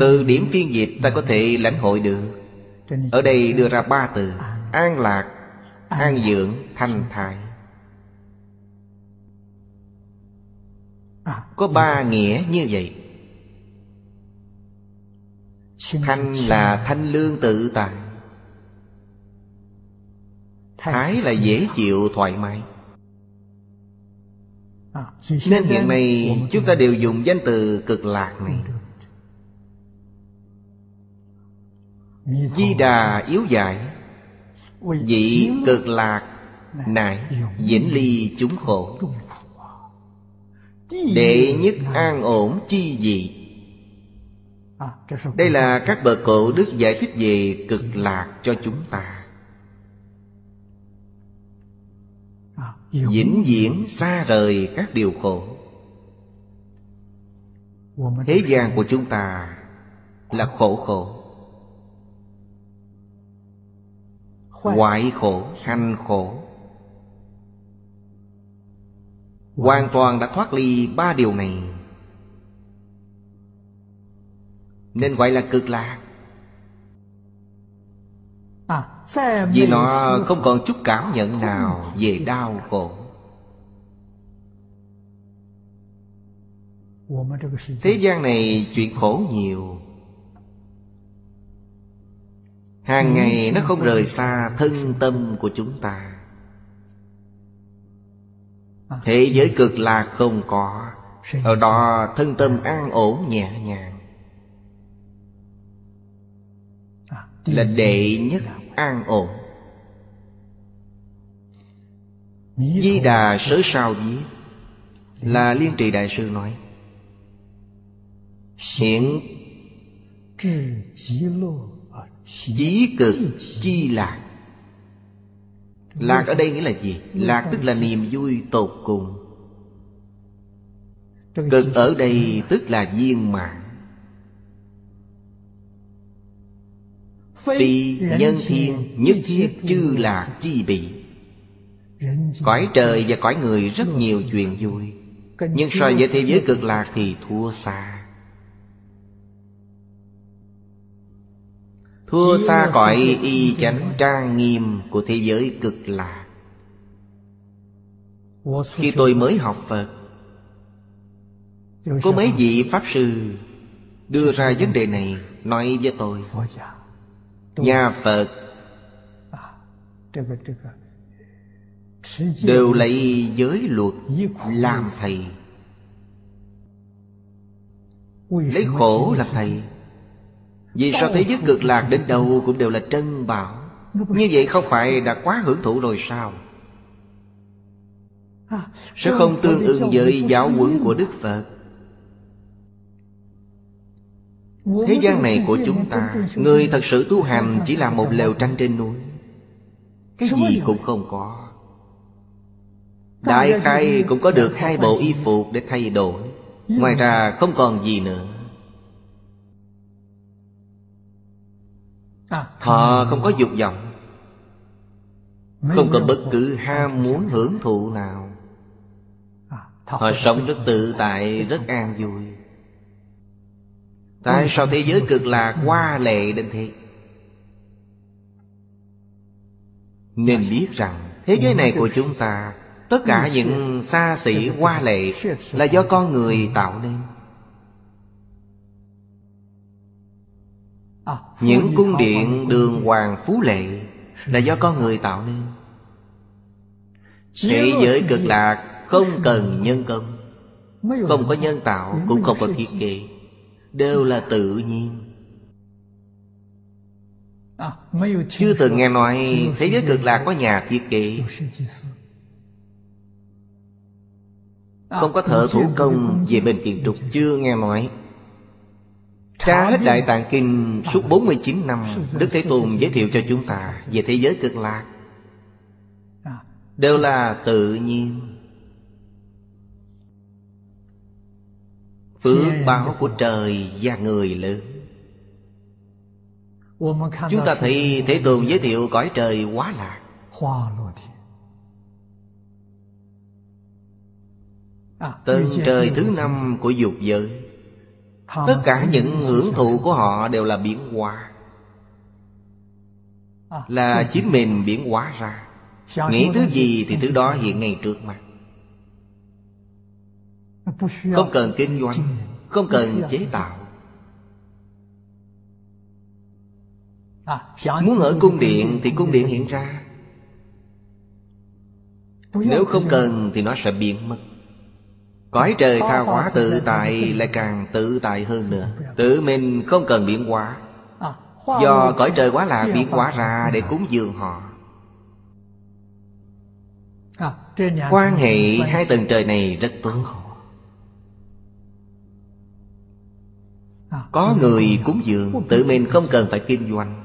Từ điểm phiên dịch ta có thể lãnh hội được. Ở đây đưa ra ba từ. An lạc, an dưỡng, thanh thái Có ba nghĩa như vậy. Thanh là thanh lương tự tại. Thái là dễ chịu thoải mái. Nên hiện nay chúng ta đều dùng danh từ cực lạc này. Di Đà yếu giải Vị cực lạc Nại vĩnh ly chúng khổ. Đệ nhất an ổn chi dị À, Đây là các bậc cổ đức giải thích về cực lạc cho chúng ta. À, Vĩnh viễn xa rời các điều khổ. Thế gian của chúng ta là khổ khổ Hoại khổ, sanh khổ. Hoàn toàn đã thoát ly ba điều này. Nên gọi là cực lạc. À, Vì nó không còn chút cảm nhận nào về đau khổ. Thế gian này chuyện khổ nhiều Hàng ngày nó không rời xa thân tâm của chúng ta. Thế giới cực lạc không có. Ở đó thân tâm an ổn nhẹ nhàng. Là đệ nhất an ổn. Di Đà sớ sao viết Là Liên Trì Đại Sư nói. Hiện chí cực chi lạc. Lạc ở đây nghĩa là gì? Lạc tức là niềm vui tột cùng. Cực ở đây tức là viên mãn. Phi nhân thiên, nhất thiết chư lạc chi bị. Cõi trời và cõi người rất nhiều chuyện vui. Nhưng so với thế giới cực lạc thì thua xa. Thua xa cõi y chánh trang nghiêm của thế giới cực lạc Khi tôi mới học Phật Có mấy vị Pháp Sư Đưa ra vấn đề này Nói với tôi. Nhà Phật Đều lấy giới luật làm thầy. Lấy khổ làm thầy vì sao thế giới cực lạc đến đâu cũng đều là trân bảo? Như vậy không phải đã quá hưởng thụ rồi sao? Sẽ không tương ưng với giáo huấn của Đức Phật. Thế gian này của chúng ta, Người thật sự tu hành chỉ là một lều tranh trên núi. Cái gì cũng không có. Đại khai cũng có được hai bộ y phục để thay đổi. Ngoài ra không còn gì nữa. Họ không có dục vọng Không có bất cứ ham muốn hưởng thụ nào. Họ sống rất tự tại, rất an vui. Tại sao thế giới cực lạc hoa lệ đến thế? Nên biết rằng Thế giới này của chúng ta Tất cả những xa xỉ hoa lệ Là do con người tạo nên Những cung điện đường hoàng phú lệ Là do con người tạo nên. Thế giới cực lạc Không cần nhân công Không có nhân tạo Cũng không có thiết kế Đều là tự nhiên. Chưa từng nghe nói Thế giới cực lạc có nhà thiết kế. Không có thợ thủ công về bên kiến trúc Chưa nghe nói Hết Đại Tạng Kinh suốt 49 năm Đức Thế Tôn giới thiệu cho chúng ta Về thế giới cực lạc. Đều là tự nhiên. Phước báo của trời và người lớn. Chúng ta thấy Thế Tôn giới thiệu cõi trời quá lạc. Tầng trời thứ năm của dục giới Tất cả những hưởng thụ của họ đều là biến hóa. Là chính mình biến hóa ra. Nghĩ thứ gì thì thứ đó hiện ngay trước mặt. Không cần kinh doanh Không cần chế tạo. Muốn ở cung điện thì cung điện hiện ra. Nếu không cần thì nó sẽ biến mất Cõi trời tha hóa tự tại lại càng tự tại hơn nữa. Tự mình không cần biến hóa. Do cõi trời quá là biến hóa ra để cúng dường họ. Quan hệ hai tầng trời này rất tốt Có người cúng dường Tự mình không cần phải kinh doanh.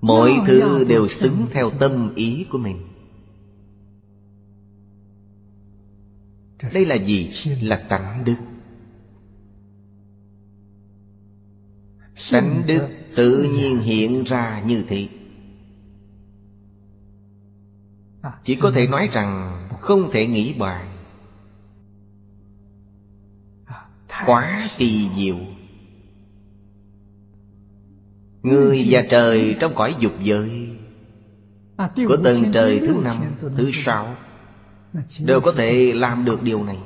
Mọi thứ đều xứng theo tâm ý của mình Đây là gì? Là tánh đức. Tánh đức tự nhiên hiện ra như thế. Chỉ có thể nói rằng Không thể nghĩ bàn Quá kỳ diệu. Người và trời trong cõi dục giới Của tầng trời thứ năm, thứ sáu Đều có thể làm được điều này.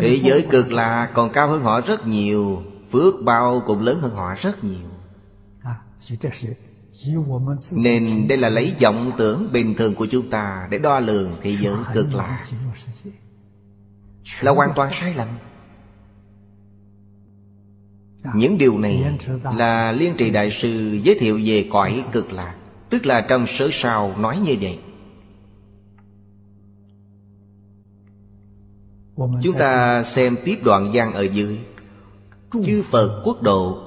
Thế giới cực là còn cao hơn họ rất nhiều Phước bao cũng lớn hơn họ rất nhiều. Nên đây là lấy vọng tưởng bình thường của chúng ta Để đo lường thế giới cực lạ Là. hoàn toàn sai lầm. Những điều này là Liên trì Đại Sư giới thiệu về cõi cực lạc Tức là trong sớ sao nói như vậy. Chúng ta xem tiếp đoạn văn ở dưới. Chư Phật quốc độ.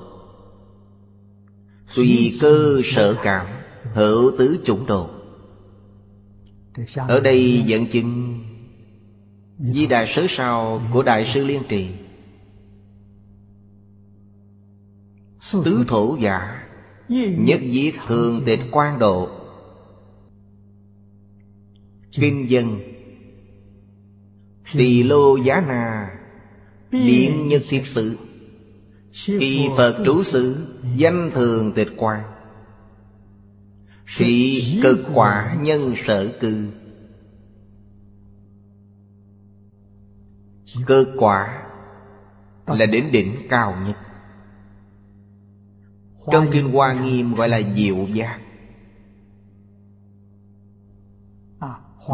Tùy cơ sở cảm, Hữu tứ chủng độ. Ở đây dẫn chứng, Di Đại Sớ Sao của Đại sư Liên Trì. Tứ thổ giả Nhất dĩ thường tịch quan độ. Kinh dân. Tỳ lô giá na. Điện nhất thiết sự. Kỳ Phật trú sự, Danh thường tịch quan. Sĩ cực quả nhân sở cư. Cơ quả Là đến đỉnh cao nhất trong Kinh Hoa Nghiêm gọi là diệu giác.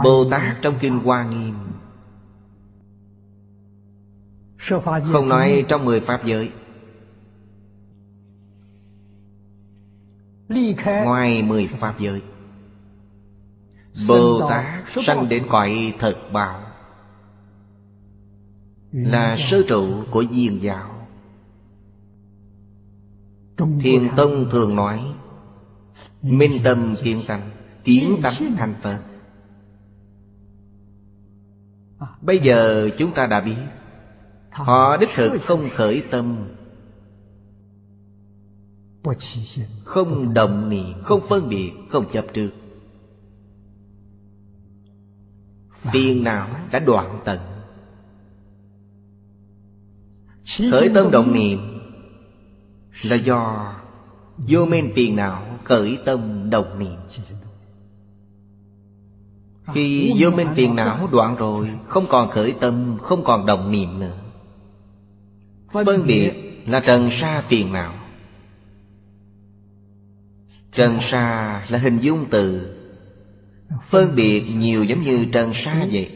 Bồ Tát trong Kinh Hoa Nghiêm. Không nói trong mười Pháp giới. Ngoài mười Pháp giới Bồ Tát sanh đến cõi thật bảo, Là sơ trụ của diên giáo. Thiền Tông thường nói Minh tâm kiến tánh Tiến tánh thành Phật. Bây giờ chúng ta đã biết Họ đích thực không khởi tâm. Không động niệm Không phân biệt Không chấp trước. Phiền não đã đoạn tận. Khởi tâm động niệm là do vô minh phiền não khởi tâm đồng niệm. Khi vô minh phiền não đoạn rồi, Không còn khởi tâm, Không còn đồng niệm nữa. Phân biệt là trần sa phiền não. Trần sa là hình dung từ Phân biệt nhiều giống như trần sa vậy.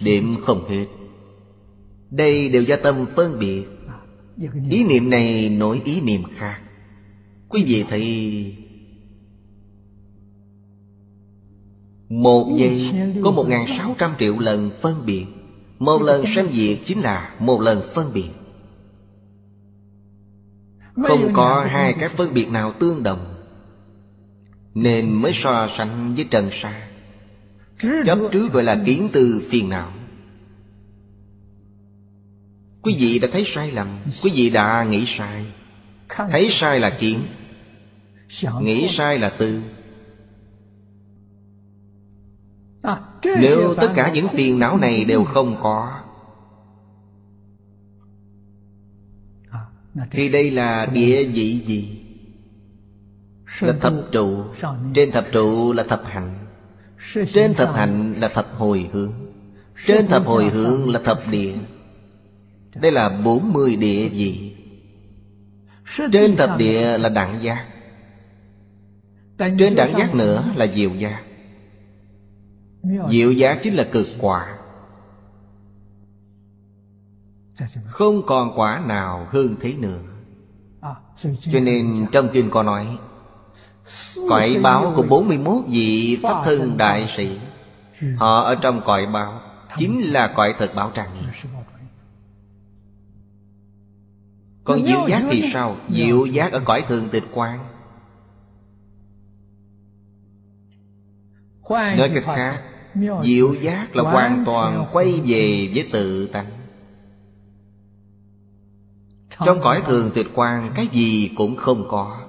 Điểm không hết. Đây đều do tâm phân biệt. Ý niệm này nổi ý niệm khác. Quý vị thấy Một giây có một ngàn sáu trăm triệu lần phân biệt. Một lần sanh diệt chính là một lần phân biệt. Không có hai cái phân biệt nào tương đồng. Nên mới so sánh với trần sa. Chấp trước gọi là kiến từ phiền não Quý vị đã thấy sai lầm. Quý vị đã nghĩ sai. Thấy sai là kiến. Nghĩ sai là tư. À, Nếu tất cả những phiền não này đều không có À, Thì đây là địa vị gì? Là thập trụ. Trên thập trụ là thập hạnh. Trên thập hạnh là thập hồi hướng. Trên thập hồi hướng là thập địa đây là bốn mươi địa vị Trên thập địa là đẳng giác. Trên đẳng giác nữa là diệu giác. Diệu giác chính là cực quả. Không còn quả nào hơn thế nữa. Cho nên trong kinh có nói, Cõi báo của 41 vị Pháp thân đại sĩ, Họ ở trong cõi báo, Chính là cõi thật báo tràng. Còn diệu giác thì sao? Diệu giác ở cõi thường tịch quan Nói cách khác Diệu giác là hoàn toàn quay về với tự tánh. Trong cõi thường tuyệt quan Cái gì cũng không có.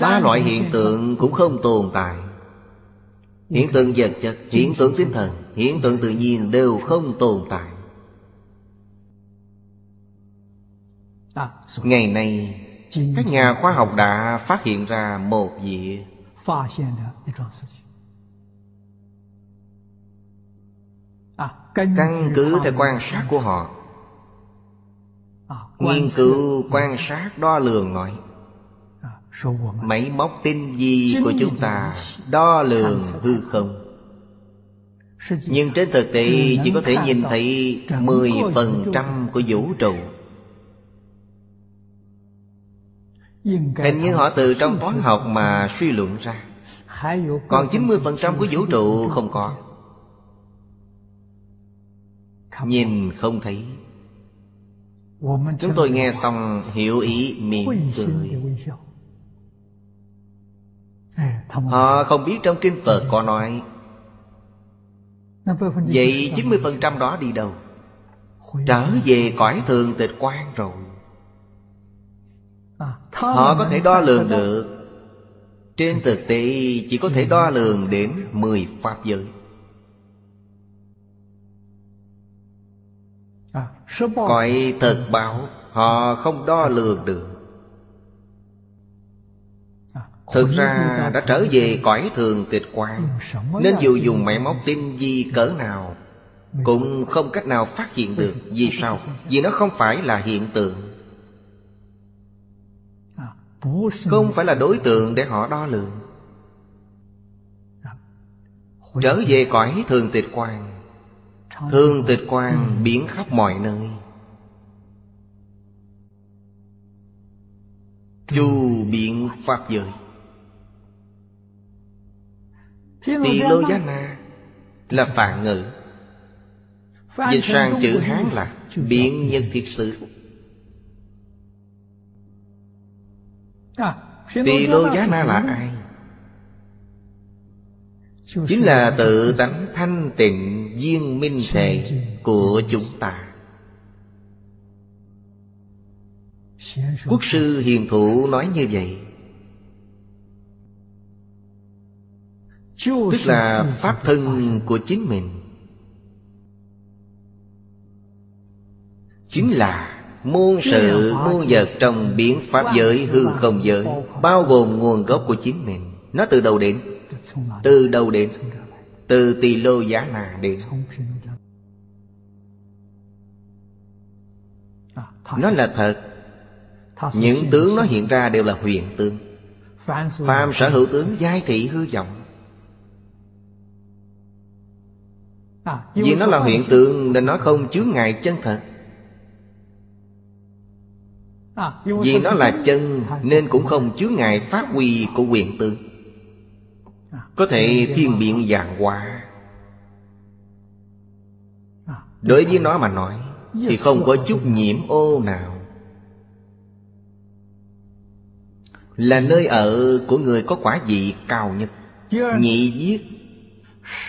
Ba loại hiện tượng cũng không tồn tại. Hiện tượng vật chất, hiện tượng tinh thần Hiện tượng tự nhiên đều không tồn tại ngày nay các nhà khoa học đã phát hiện ra một việc căn cứ theo quan sát của họ. Nghiên cứu quan sát đo lường nói máy móc tinh vi của chúng ta đo lường hư không? Nhưng trên thực tế chỉ có thể nhìn thấy 10% của vũ trụ. Hình như họ từ trong toán học mà suy luận ra. Còn 90% của vũ trụ không có. Nhìn không thấy. Chúng tôi nghe xong hiểu ý mỉm cười. Họ không biết trong kinh Phật có nói. Vậy 90% đó đi đâu? Trở về cõi thường tịch quan rồi Họ có thể đo lường được. Trên thực tế chỉ có thể đo lường đến 10 Pháp giới. Cõi thật báo Họ không đo lường được. Thực ra đã trở về cõi thường tịch quan Nên dù dùng máy móc tinh vi cỡ nào Cũng không cách nào phát hiện được Vì sao? Vì nó không phải là hiện tượng Không phải là đối tượng để họ đo lường. Trở về cõi thường tịch quan Thường tịch quan biến khắp mọi nơi. Chu biện Pháp giới. Tỳ lô giá na Là phạn ngữ. Dịch sang chữ Hán là Biện nhân thiết sự Tỳ lô giá na là ai? Chính là tự tánh thanh tịnh viên minh thể của chúng ta. Quốc sư hiền thụ nói như vậy. Tức là pháp thân của chính mình. Chính là muôn sự muôn vật trong biến pháp giới hư không giới Bao gồm nguồn gốc của chính mình. Nó từ đầu đến? Từ đầu đến? Từ tỳ lô giá na đến. Nó là thật. Những tướng nó hiện ra đều là huyền tướng. Phàm sở hữu tướng giai thị hư vọng. Vì nó là hiện tượng nên nó không chứa ngại chân thật Vì nó là chân nên cũng không chứa ngại phát huy của quyền tướng Có thể thiên biện dạng hóa Đối với nó mà nói Thì không có chút nhiễm ô nào. Là nơi ở của người có quả vị cao nhất. Nhị viết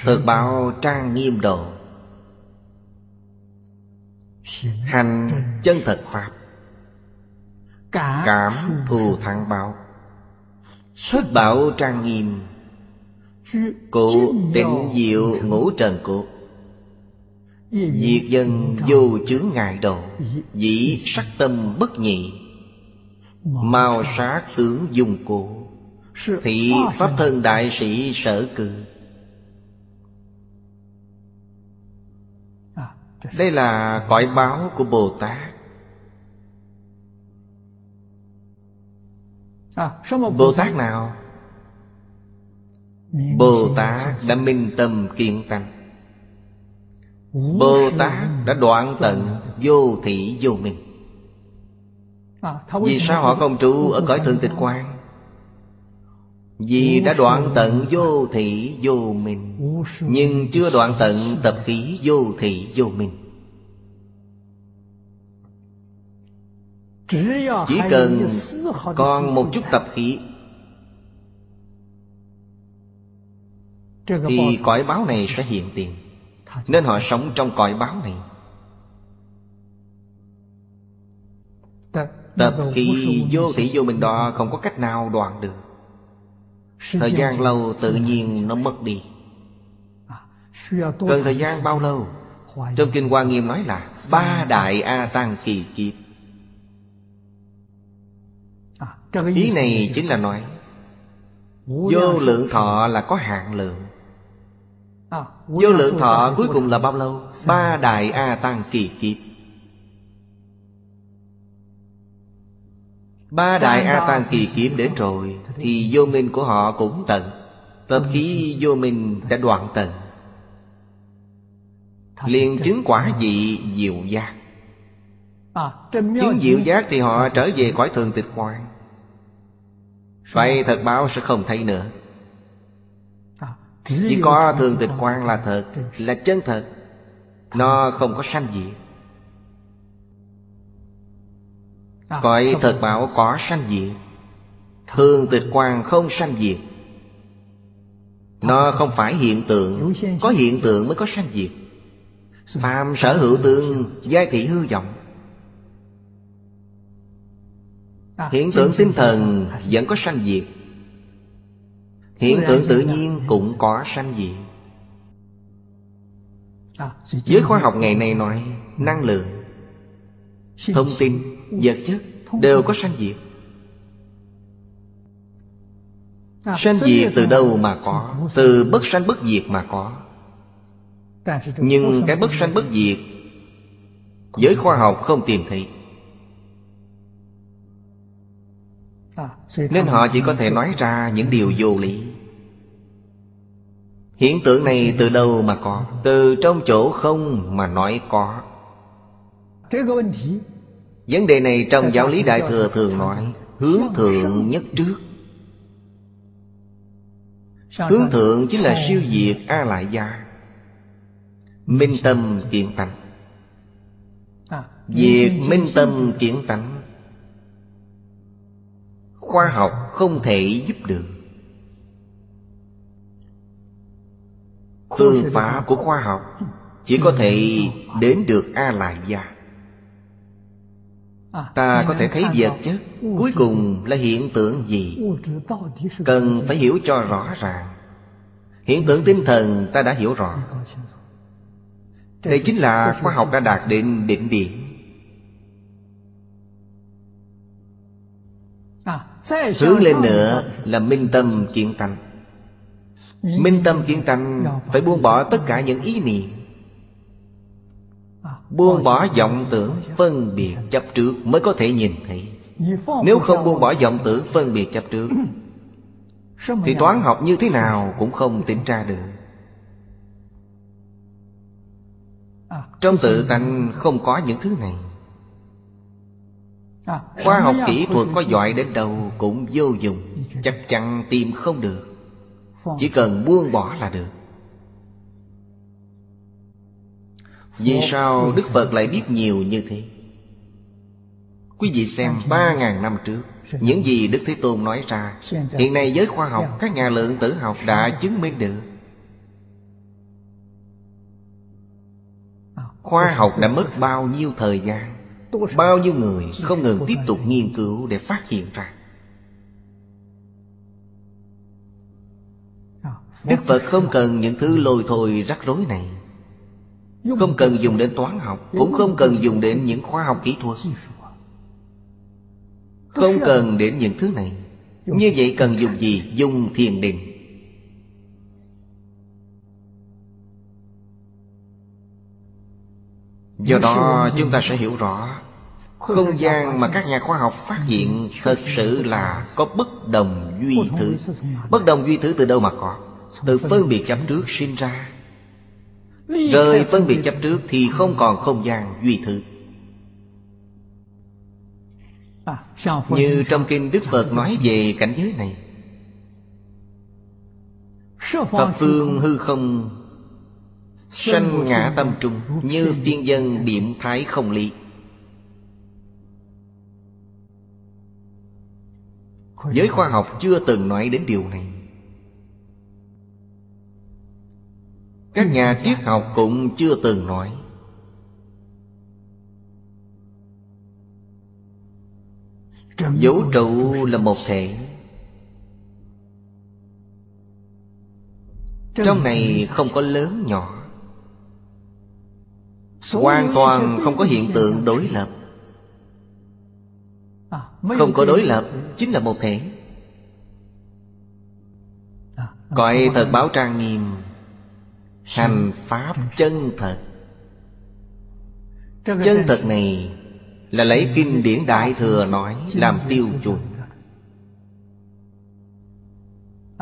Thực bảo trang nghiêm độ Hành chân thật Pháp Cảm thù thắng báo. Thất bảo trang nghiêm. Cụ tịnh diệu ngũ trần cốt Diệt dân vô chướng ngại độ Dĩ sắc tâm bất nhị. Màu sát tướng dung cổ Thị Pháp thân đại sĩ sở cư Đây là cõi báo của Bồ Tát Bồ Tát nào? Bồ Tát đã minh tâm kiện tánh Bồ Tát đã đoạn tận vô thị vô minh Vì sao họ không trụ ở cõi thượng tịch quan Vì đã đoạn tận vô thị vô minh Nhưng chưa đoạn tận tập khí vô thị vô minh Chỉ cần còn một chút tập khí。Thì cõi báo này sẽ hiện tiền Nên họ sống trong cõi báo này. Tập khí vô thị vô mình đó Không có cách nào đoạn được. Thời gian lâu tự nhiên nó mất đi. Cần thời gian bao lâu? Trong Kinh Hoa Nghiêm nói là Ba đại A Tăng kỳ kiếp Ý này chính là nói Vô lượng thọ là có hạn lượng. Vô lượng thọ cuối cùng là bao lâu? Ba đại A Tăng kỳ kiếp. Ba đại A Tăng kỳ kiếp đến rồi Thì vô minh của họ cũng tận. Tập khí vô minh đã đoạn tận. Liền chứng quả vị diệu giác. Chứng diệu giác thì họ trở về cõi thường tịch quan Vậy thật báo sẽ không thấy nữa. Chỉ có thường tịch quan là thật Là chân thật. Nó không có sanh diệt. Cõi thật bảo có sanh diệt. Thường tịch quan không sanh diệt. Nó không. phải hiện tượng. Có hiện tượng mới có sanh diệt. Phạm sở hữu tương Giai thị hư vọng Hiện tượng tinh thần vẫn có sanh diệt. Hiện tượng tự nhiên cũng có sanh diệt. Giới khoa học ngày nay nói Năng lượng Thông tin, vật chất Đều có sanh diệt. Sanh diệt từ đâu mà có? Từ bất sanh bất diệt mà có. Nhưng cái bất sanh bất diệt Giới khoa học không tìm thấy. Nên họ chỉ có thể nói ra những điều vô lý. Hiện tượng này từ đâu mà có? Từ trong chỗ không mà nói có. Vấn đề này trong giáo lý Đại Thừa thường nói, Hướng thượng nhất trước. Hướng thượng chính là siêu diệt A Lại Gia Minh tâm kiện tánh. Việc minh tâm kiện tánh khoa học không thể giúp được. Phương pháp của khoa học chỉ có thể đến được a lại gia ta có thể thấy vật chất cuối cùng là hiện tượng gì? Cần phải hiểu cho rõ ràng. Hiện tượng tinh thần ta đã hiểu rõ đây chính là khoa học đã đạt đến đỉnh điểm. Hướng lên nữa là minh tâm kiến tánh. Minh tâm kiến tánh Phải buông bỏ tất cả những ý niệm. Buông bỏ vọng tưởng phân biệt chấp trước Mới có thể nhìn thấy. Nếu không buông bỏ vọng tưởng phân biệt chấp trước (clears throat) Thì toán học như thế nào cũng không tính ra được. Trong tự tánh không có những thứ này Khoa học kỹ thuật có giỏi đến đâu cũng vô dụng. Chắc chắn tìm không được. Chỉ cần buông bỏ là được. Vì sao Đức Phật lại biết nhiều như thế? Quý vị xem ba ngàn năm trước Những gì Đức Thế Tôn nói ra Hiện nay với khoa học Các nhà lượng tử học đã chứng minh được. Khoa học đã mất bao nhiêu thời gian Bao nhiêu người không ngừng tiếp tục nghiên cứu để phát hiện ra. Đức Phật không cần những thứ lôi thôi rắc rối này. Không cần dùng đến toán học, Cũng không cần dùng đến những khoa học kỹ thuật. Không cần đến những thứ này. Như vậy cần dùng gì? Dùng thiền định. Do đó, chúng ta sẽ hiểu rõ không gian mà các nhà khoa học phát hiện Thật sự là có bất đồng duy thứ. Bất đồng duy thứ từ đâu mà có? Từ phân biệt. chấp trước sinh ra. Rời phân biệt chấp trước Thì không còn không gian duy thứ. Như trong kinh Đức Phật nói về cảnh giới này. Phật phương hư không Sanh ngã tâm trung Như phiên dân điểm thái không lý Giới khoa học chưa từng nói đến điều này. Các nhà triết học cũng chưa từng nói. Vũ trụ là một thể. Trong này không có lớn nhỏ. Hoàn toàn không có hiện tượng đối lập Không có đối lập Chính là một thể Gọi thật báo trang nghiêm Hành Pháp chân thật. Chân thật này Là lấy kinh điển Đại Thừa nói Làm tiêu chuẩn.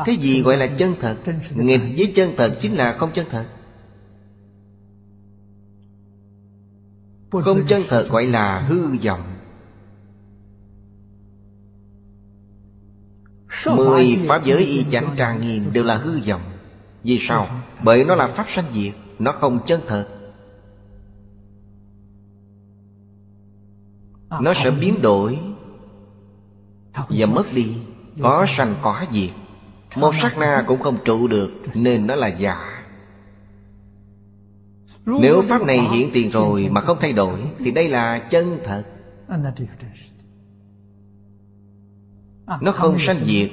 Cái gì gọi là chân thật? Nghịch với chân thật chính là không chân thật. Không chân thật gọi là hư vọng Mười pháp giới y chánh trang nghiêm đều là hư vọng. Vì sao? Bởi nó là pháp sanh diệt Nó không chân thật. Nó sẽ biến đổi Và mất đi Có sanh có diệt. Một sát na cũng không trụ được Nên nó là giả. Nếu Pháp này hiện tiền rồi mà không thay đổi Thì đây là chân thật Nó không sanh diệt.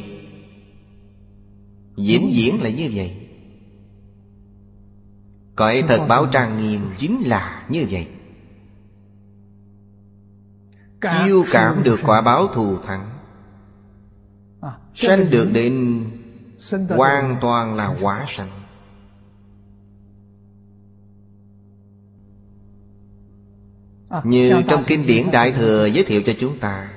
Diễn diễn là như vậy. Cõi thật báo trang nghiêm chính là như vậy. Chiêu cảm được quả báo thù thắng. Sanh được đến Hoàn toàn là quả sanh. Như trong kinh điển Đại Thừa giới thiệu cho chúng ta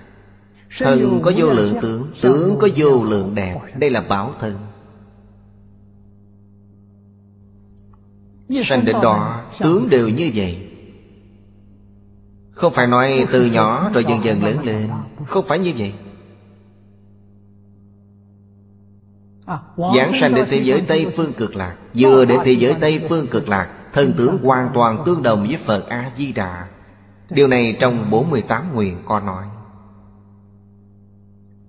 Thân có vô lượng tướng Tướng có vô lượng đẹp. Đây là bảo thân. Sanh đến đó Tướng đều như vậy. Không phải nói từ nhỏ rồi dần dần lớn lên. Không phải như vậy. Giảng sanh đến thế giới Tây Phương Cực Lạc Vừa đến thế giới Tây Phương Cực Lạc Thân tướng hoàn toàn tương đồng với Phật A-di-đà Điều này trong 48 nguyện có nói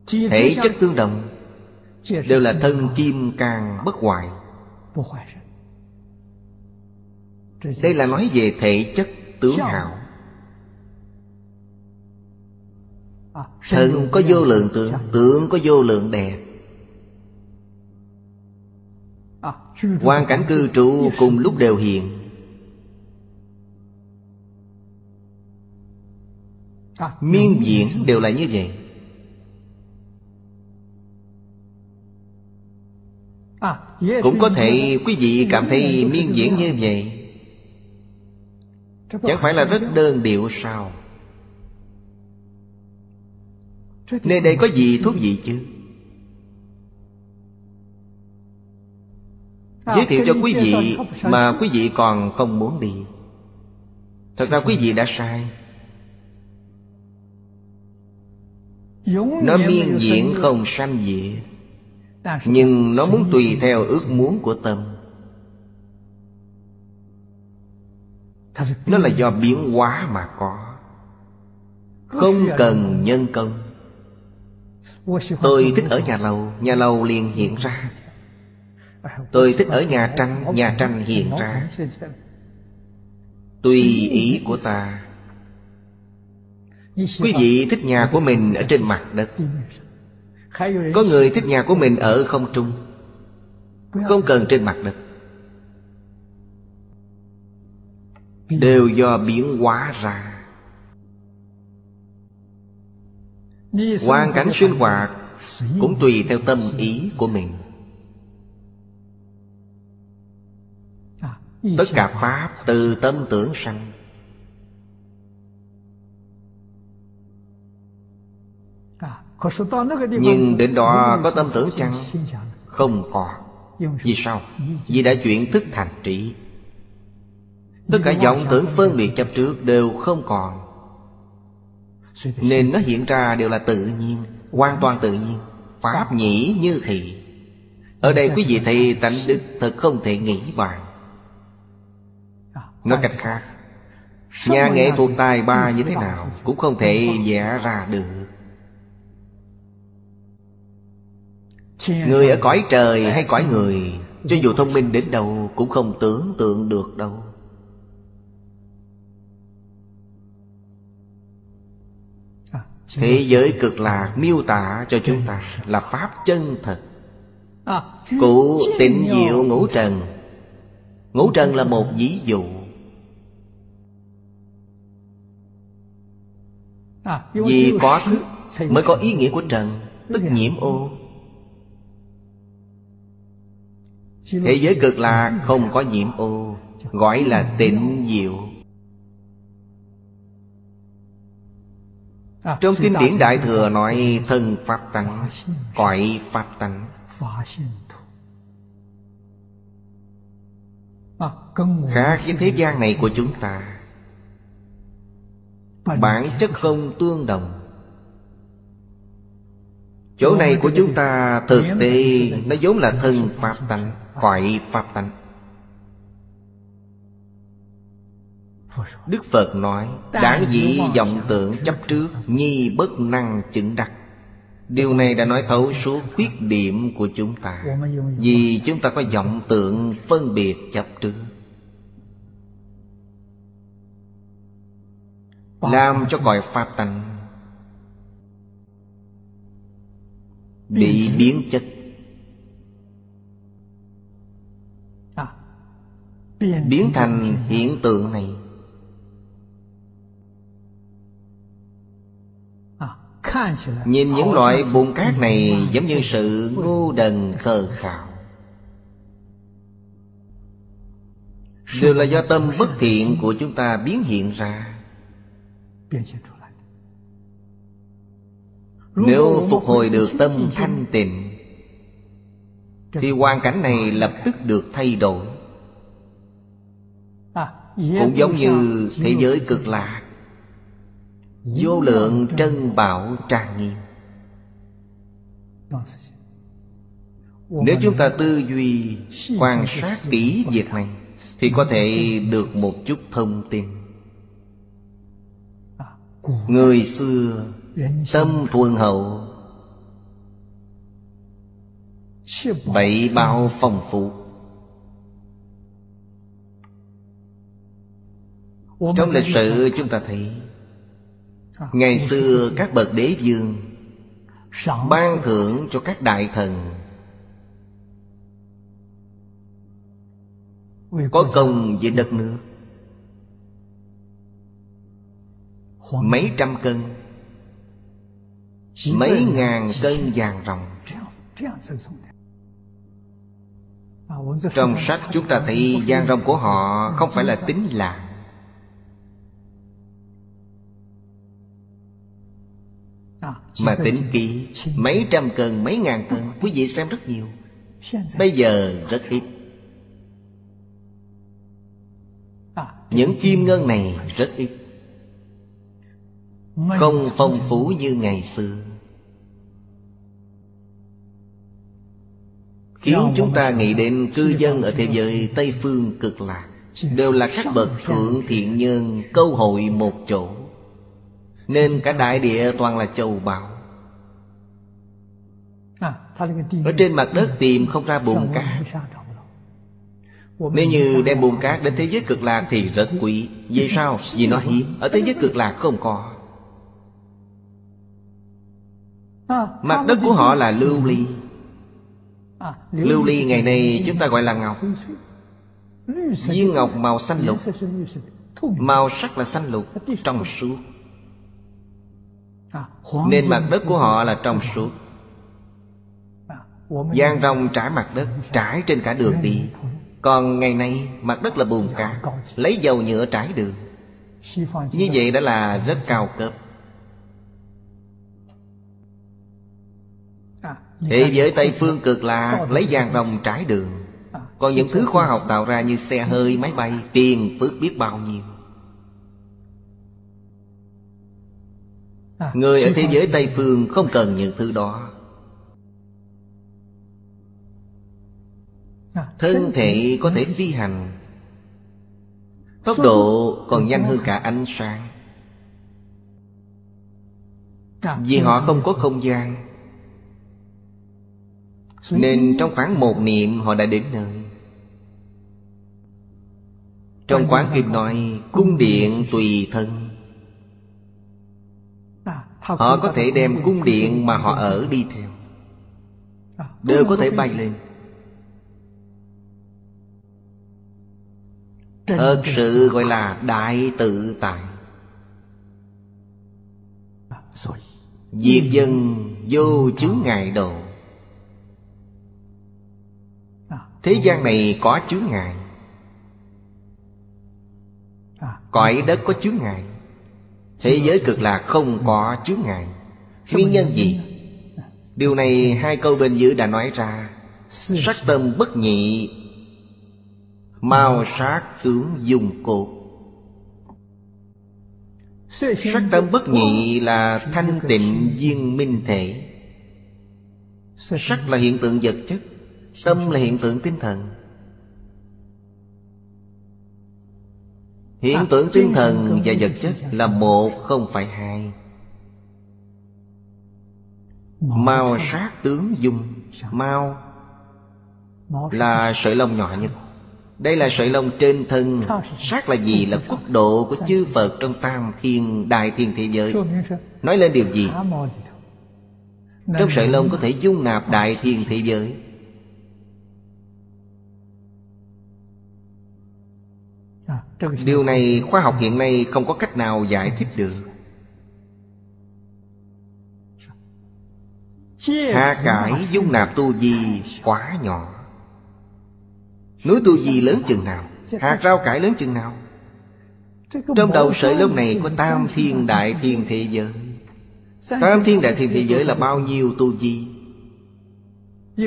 Thể chất tương đồng Đều là thân kim càng bất hoại. Đây là nói về thể chất tướng hảo. Thân có vô lượng tượng Tượng có vô lượng đẹp Hoàn cảnh cư trụ cùng lúc đều hiện. Miên diễn đều là như vậy Cũng có thể quý vị cảm thấy miên diễn như vậy? Chẳng phải là rất đơn điệu sao? Nơi đây có gì thú vị chứ? Giới thiệu cho quý vị Mà quý vị còn không muốn đi. Thật ra quý vị đã sai. Nó miên diễn không sanh diệt Nhưng nó muốn tùy theo ước muốn của tâm. Nó là do biến hóa mà có. Không cần nhân công. Tôi thích ở nhà lầu Nhà lầu liền hiện ra. Tôi thích ở nhà tranh Nhà tranh hiện ra. Tùy ý của ta. Quý vị thích nhà của mình ở trên mặt đất có người thích nhà của mình ở không trung, Không cần trên mặt đất. Đều do biến hóa ra. Hoàn cảnh sinh hoạt Cũng tùy theo tâm ý của mình. Tất cả Pháp từ tâm tưởng sanh Nhưng đến đó có tâm tưởng chăng? Không có. Vì sao? Vì đã chuyển thức thành trí. Tất cả vọng tưởng phân biệt chấp trước đều không còn. Nên nó hiện ra đều là tự nhiên Hoàn toàn tự nhiên Pháp nhĩ như thị. Ở đây quý vị thấy tánh đức thật không thể nghĩ bàn. Nói cách khác Nhà nghệ thuật tài ba như thế nào Cũng không thể vẽ ra được Người ở cõi trời hay cõi người, Cho dù thông minh đến đâu Cũng không tưởng tượng được đâu. Thế giới cực lạc miêu tả cho chúng ta Là Pháp chân thật. Cụ tịnh diệu ngũ trần. Ngũ trần là một ví dụ. Vì có thức mới có ý nghĩa của trần, Tức nhiễm ô. Thế giới cực lạc không có nhiễm ô, Gọi là tịnh diệu. Trong kinh điển Đại Thừa nói Thân Pháp Tánh Cõi Pháp Tánh Khác với thế gian này của chúng ta, Bản chất không tương đồng. Chỗ này của chúng ta thực tế, Nó vốn là thân Pháp tánh Cõi Pháp tánh. Đức Phật nói, Đáng dĩ vọng tưởng chấp trước, Nhi bất năng chứng đắc. Điều này đã nói thấu suốt khuyết điểm của chúng ta, Vì chúng ta có vọng tượng phân biệt chấp trước. Làm cho cõi Pháp tánh Bị biến chất. Biến thành hiện tượng này. Nhìn những loại bùn cát này Giống như sự ngu đần khờ khạo. Đều là do tâm bất thiện của chúng ta biến hiện ra nếu phục hồi được tâm thanh tịnh, Thì hoàn cảnh này lập tức được thay đổi. Cũng giống như thế giới cực lạc Vô lượng trân bảo trang nghiêm Nếu chúng ta tư duy, Quan sát kỹ việc này, Thì có thể được một chút thông tin. Người xưa Tâm thuần hậu. Bảy bao phong phú Trong lịch sử chúng ta thấy, Ngày xưa các bậc đế vương Ban thưởng cho các đại thần. Có công với đất nước. Mấy trăm cân. Mấy ngàn cân vàng rồng. Trong sách chúng ta thấy vàng rồng của họ Không phải là tính lạc Mà tính kỹ Mấy trăm cân, mấy ngàn cân Quý vị xem rất nhiều. Bây giờ rất ít. Những kim ngân này rất ít. Không phong phú như ngày xưa. Khiến chúng ta nghĩ đến cư dân ở thế giới Tây Phương cực lạc Đều là các bậc thượng thiện nhân Câu hội một chỗ. Nên cả đại địa toàn là châu báu. Ở trên mặt đất tìm không ra bùn cát. Nếu như đem bùn cát đến thế giới cực lạc thì rất quý. Vì sao? Vì nó hiếm. Ở thế giới cực lạc không có Mặt đất của họ là lưu ly. Lưu ly ngày nay chúng ta gọi là ngọc. Viên ngọc màu xanh lục. Màu sắc là xanh lục Trong suốt. Nên mặt đất của họ là trong suốt. Giang rong trải mặt đất Trải trên cả đường đi. Còn ngày nay mặt đất là bùn cát Lấy dầu nhựa trải đường. Như vậy đã là rất cao cấp Thế giới Tây Phương cực là Lấy vàng rồng trải đường. Còn những thứ khoa học tạo ra như xe hơi, máy bay Tiền phước biết bao nhiêu. Người ở thế giới Tây Phương không cần những thứ đó. Thân thể có thể phi hành. Tốc độ còn nhanh hơn cả ánh sáng. Vì họ không có không gian nên trong khoảng một niệm họ đã đến nơi. Trong quán kim nói Cung điện tùy thân. Họ có thể đem cung điện mà họ ở đi theo. Đều có thể bay lên. Thật sự gọi là đại tự tại. Diệt dân vô chướng ngại độ Thế gian này có chướng ngại. Cõi đất có chướng ngại. Thế giới cực lạc không có chướng ngại. Nguyên nhân gì? Điều này hai câu bên dưới đã nói ra. Sắc tâm bất nhị Mao sát tướng dùng cột. Sắc tâm bất nhị là thanh tịnh viên minh thể. Sắc là hiện tượng vật chất Tâm là hiện tượng tinh thần. Hiện tượng tinh thần và vật chất là một không phải hai. Mao sát tướng dung. Mao là sợi lông nhỏ nhất. Đây là sợi lông trên thân. Sát là gì? Là quốc độ của chư Phật Trong tam thiên đại thiên thế giới. Nói lên điều gì? Trong sợi lông có thể dung nạp đại thiên thế giới Điều này khoa học hiện nay không có cách nào giải thích được. Hạ cải dung nạp tu di quá nhỏ. Núi tu di lớn chừng nào? Hạt rau cải lớn chừng nào? Trong đầu sợi lông này có tam thiên đại thiên thế giới. Tam thiên đại thiên thế giới là bao nhiêu tu di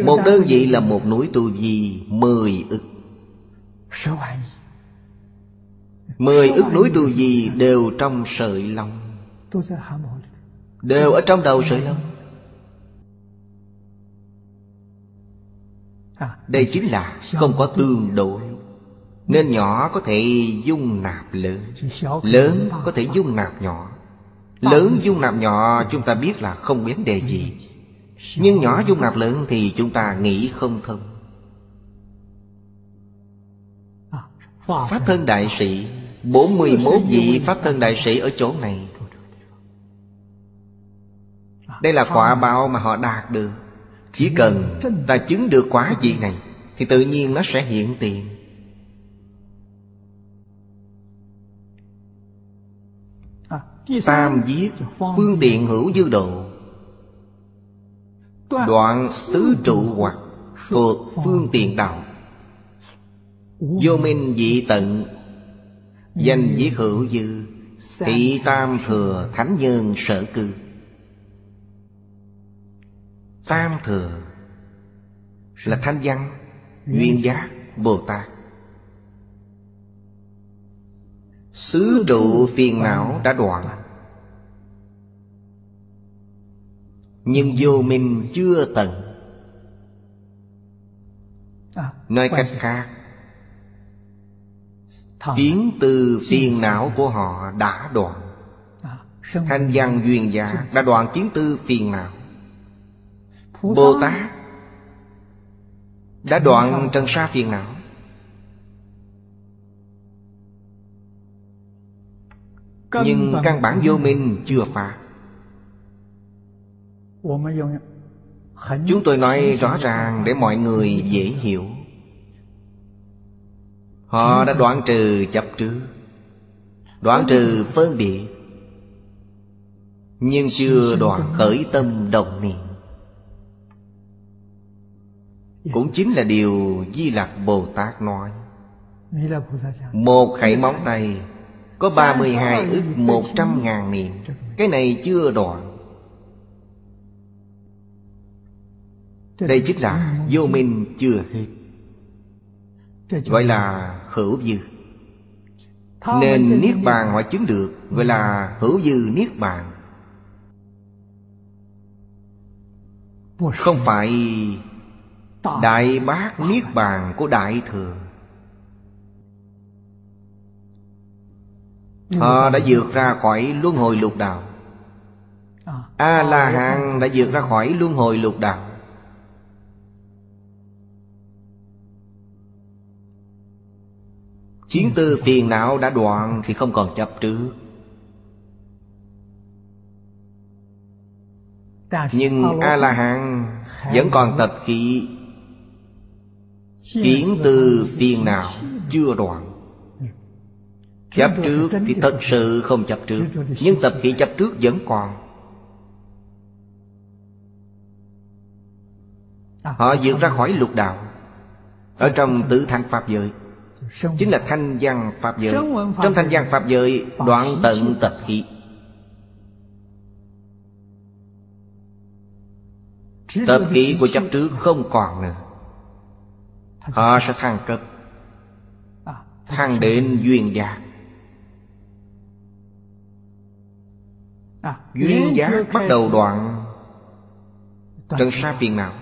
Một đơn vị là một núi tu di Mười ức Mười ức núi tu di đều trong sợi lông. Đều ở trong đầu sợi lông. Đây chính là không có tương đối. Nên nhỏ có thể dung nạp lớn. Lớn có thể dung nạp nhỏ. Lớn dung nạp nhỏ chúng ta biết là không vấn đề gì. Nhưng nhỏ dung nạp lớn thì chúng ta nghĩ không thông. Pháp thân đại sĩ 41 vị Pháp thân đại sĩ ở chỗ này. Đây là quả báo mà họ đạt được. Chỉ cần ta chứng được quả vị này Thì tự nhiên nó sẽ hiện tiền. Tam viết Phương tiện hữu dư độ. Đoạn tứ trụ hoặc Thuộc phương tiện đạo. Vô minh dị tận Danh viết hữu dư Thị tam thừa thánh nhân sở cư. Tam thừa Là thanh văn Duyên giác Bồ Tát. Sứ trụ phiền não đã đoạn. Nhưng vô minh chưa tận. Nói cách khác Kiến từ phiền não của họ đã đoạn. Thanh văn duyên giả đã đoạn kiến tư phiền não. Bồ Tát Đã đoạn trần sa phiền não. Nhưng căn bản vô minh chưa phá. Chúng tôi nói rõ ràng để mọi người dễ hiểu. Họ đã đoạn trừ chấp trước Đoạn trừ phân biệt, Nhưng chưa đoạn khởi tâm đồng niệm. Cũng chính là điều Di Lặc Bồ Tát nói. Một khẩy móng tay Có 32 ức 100 ngàn niệm. Cái này chưa đoạn. Đây chính là vô minh chưa hết. Gọi là hữu dư. Nên Niết Bàn họ chứng được Gọi là hữu dư Niết Bàn. Không phải Đại bác Niết Bàn của Đại Thừa. Họ đã vượt ra khỏi luân hồi lục đạo. A-la-hán đã vượt ra khỏi luân hồi lục đạo Chiến tư phiền não đã đoạn Thì không còn chấp trước. Nhưng A-la-hán Vẫn còn tập khí. Kiến tư phiền não Chưa đoạn. Chấp trước thì thật sự không chấp trước, Nhưng tập khí chấp trước vẫn còn. Họ vượt ra khỏi lục đạo. Ở trong tứ thanh Pháp giới Chính là thanh văn Pháp giới. Trong thanh văn Pháp giới Đoạn tận tập khí. Tập khí của chấp trước không còn nữa. Họ sẽ thăng cấp. Thăng đến duyên giác. Duyên giác bắt đầu đoạn Trần sa phiền não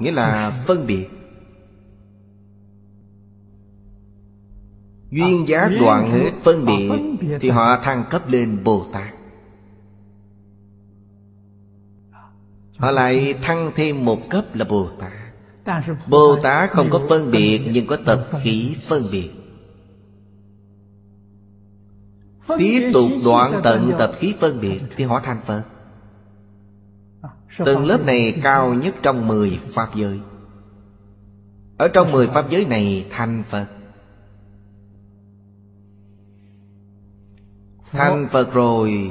Nghĩa là phân biệt. Duyên giác đoạn hết phân biệt Thì họ thăng cấp lên Bồ Tát. Họ lại thăng thêm một cấp là Bồ Tát. Bồ Tát không có phân biệt Nhưng có tập khí phân biệt. Tiếp tục đoạn tận tập khí phân biệt. Thì họ thành Phật Tầng lớp này cao nhất trong mười Pháp giới. Ở trong mười Pháp giới này thành Phật. Thành Phật rồi.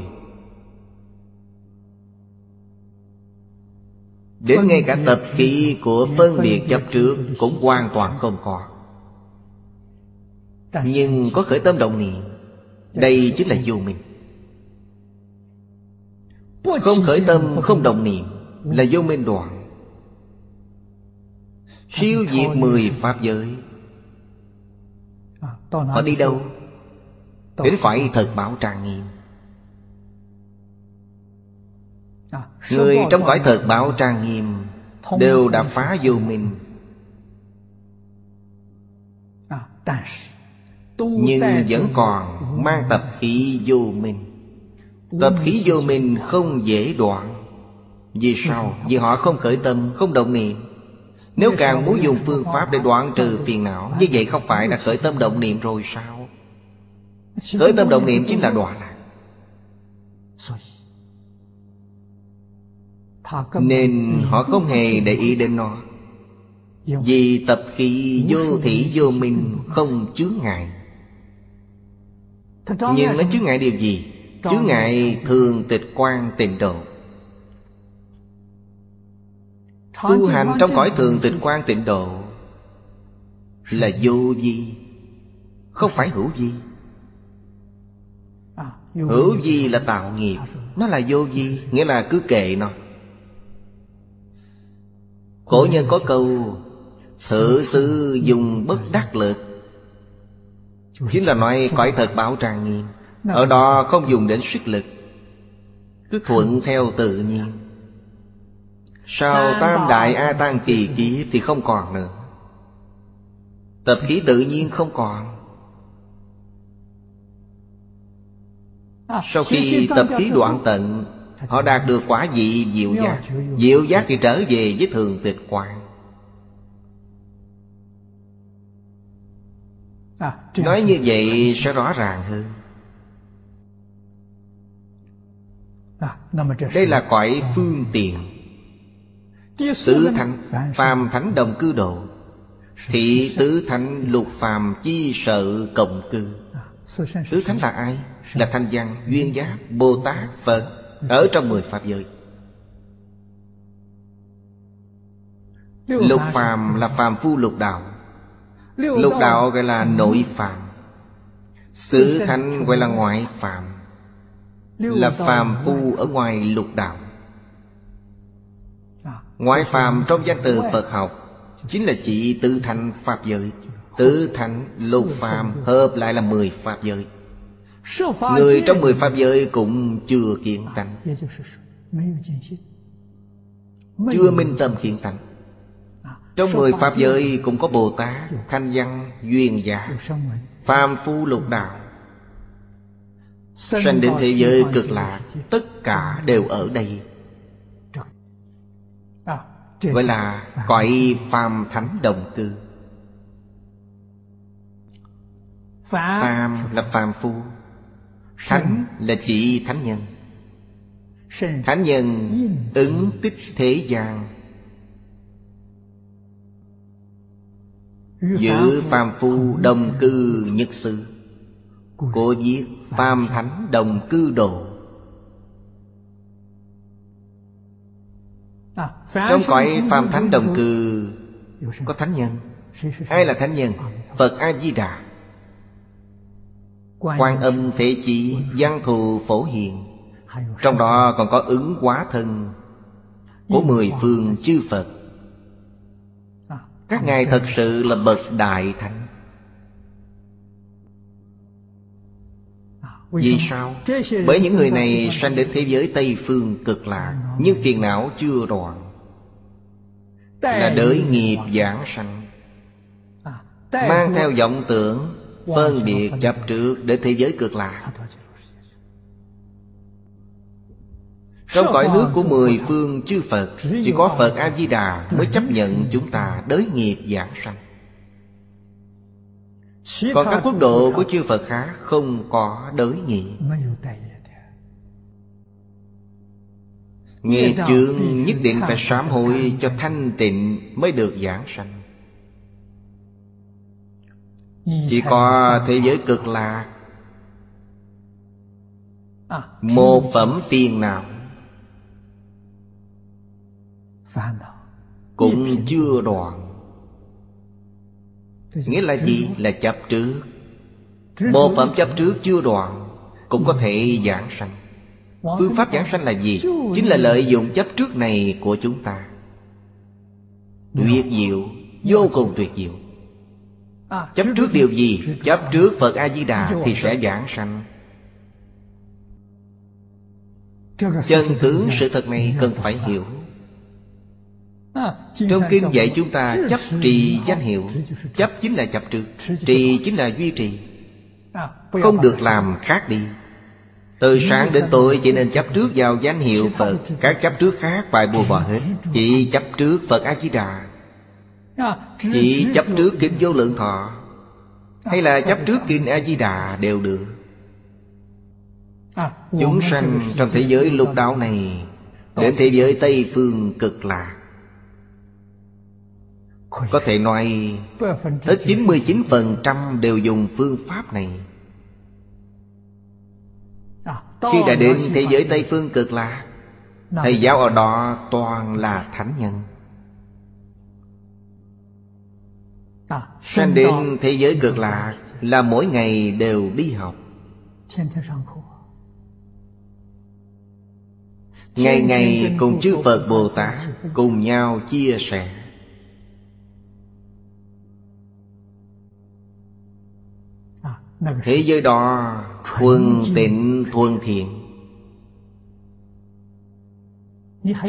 Đến ngay cả tập khí của phân biệt chấp trước Cũng hoàn toàn không có. Nhưng có khởi tâm động niệm. Đây chính là vô minh Không khởi tâm không động niệm Là vô minh đoạn. Siêu diệt mười Pháp giới. Họ đi đâu? Đến phải thật bảo trang nghiêm Người trong cõi thật bảo trang nghiêm Đều đã phá vô minh. Nhưng vẫn còn mang tập khí vô minh Tập khí vô minh không dễ đoạn Vì sao? Vì họ không khởi tâm, không động niệm Nếu càng muốn dùng phương pháp để đoạn trừ phiền não Như vậy không phải là khởi tâm động niệm rồi sao? Khởi tâm động niệm chính là đoạn lạc Nên họ không hề để ý đến nó Vì tập khí vô thị vô minh không chướng ngại Nhưng nó chướng ngại điều gì? Chướng ngại thường tịch quan tịnh độ Tu hành trong cõi thường tịch quan tịnh độ Là vô vi Không phải hữu vi. Hữu vi là tạo nghiệp Nó là vô vi Nghĩa là cứ kệ nó. Cổ nhân có câu Thử sư dùng bất đắc lực. Chính là nói cõi thật bảo trang nghiêm ở đó không dùng đến sức lực. Cứ thuận theo tự nhiên. Sau tam đại A Tăng kỳ ký thì không còn nữa. Tập khí tự nhiên không còn. Sau khi tập khí đoạn tận Họ đạt được quả vị diệu giác. Diệu giác thì trở về với thường tịch quang. Nói như vậy sẽ rõ ràng hơn. đây là cõi phương tiện. Tứ thánh phàm thánh đồng cư độ. Thị tứ thánh lục phàm chi sợ cộng cư. Tứ thánh là ai? Là thanh văn duyên giác bồ tát phật. Ở trong mười pháp giới. Lục phàm là phàm phu lục đạo. Lục đạo gọi là nội phàm. Tứ thánh gọi là ngoại phàm là phàm phu ở ngoài lục đạo. Ngoại phàm trong danh từ phật học chính là chỉ tự thành pháp giới. Tự thành lục phàm hợp lại là mười pháp giới. Người trong mười pháp giới cũng chưa kiện tánh. chưa minh tâm kiện tánh. Trong mười pháp giới cũng có bồ tát thanh văn duyên giả phàm phu lục đạo. Sanh đến thế giới cực lạc Tất cả đều ở đây. Vậy là cõi phàm thánh đồng cư. Phàm. Là phàm phu Thánh là chỉ thánh nhân. Thánh nhân ứng tích thế gian. Giữ phàm phu đồng cư nhất sự của viết Tam Thánh Đồng Cư Độ Trong cõi Tam Thánh Đồng Cư Có Thánh Nhân? Ai là Thánh Nhân? Phật A-di-đà. Quan âm thế chỉ Văn thù phổ hiện Trong đó còn có ứng quá thân Của mười phương chư Phật. Các ngài thật sự là bậc đại thánh. Vì sao? Bởi những người này sanh đến thế giới Tây Phương cực lạc Nhưng phiền não chưa đoạn. Là đới nghiệp giảng sanh. Mang theo vọng tưởng Phân biệt chấp trước để thế giới cực lạc. Trong cõi nước của mười phương chư Phật Chỉ có Phật A-di-đà mới chấp nhận chúng ta đới nghiệp giảng sanh. Còn các quốc độ của chư Phật khác không có đới nghị Nghiệp chướng nhất định phải sám hối cho thanh tịnh mới được giảng sanh. Chỉ có thế giới cực lạc. Một phẩm tiền nào? Cũng chưa đoạn nghĩa là gì? Là chấp trước. Bộ phẩm chấp trước chưa đoạn, cũng có thể giảng sanh. Phương pháp giảng sanh là gì? Chính là lợi dụng chấp trước này của chúng ta. Tuyệt diệu, vô cùng tuyệt diệu. Chấp trước điều gì? Chấp trước phật a di đà thì sẽ giảng sanh. Chân tướng sự thật này cần phải hiểu. Trong kinh dạy chúng ta chấp trì danh hiệu Chấp chính là chấp trước Trì chính là duy trì. Không được làm khác đi. Từ sáng đến tối chỉ nên chấp trước vào danh hiệu Phật Các chấp trước khác phải buông bỏ hết. Chỉ chấp trước Phật A-di-đà Chỉ chấp trước Kinh Vô Lượng Thọ. Hay là chấp trước Kinh A-di-đà đều được. Chúng sanh trong thế giới lục đạo này Đến thế giới Tây Phương cực lạc. Có thể nói Tới 99% đều dùng phương pháp này. Khi đã đến thế giới Tây Phương cực lạc Thầy giáo ở đó toàn là thánh nhân. Sanh đến thế giới cực lạc Là mỗi ngày đều đi học. Ngày ngày cùng chư Phật Bồ Tát Cùng nhau chia sẻ. Thế giới đó thuần tịnh, thuần thiện.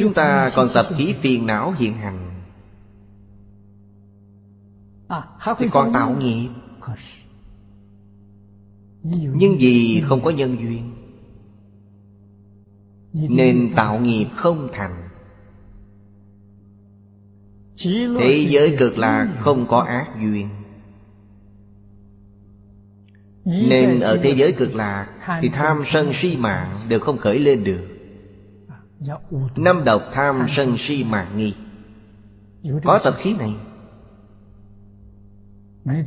Chúng ta còn tập khí phiền não hiện hành. Thì còn tạo nghiệp. Nhưng vì không có nhân duyên, Nên tạo nghiệp không thành. Thế giới cực là không có ác duyên. Nên ở thế giới cực lạc Thì tham sân si mạng đều không khởi lên được. Năm độc tham sân si mạng nghi. Có tập khí này.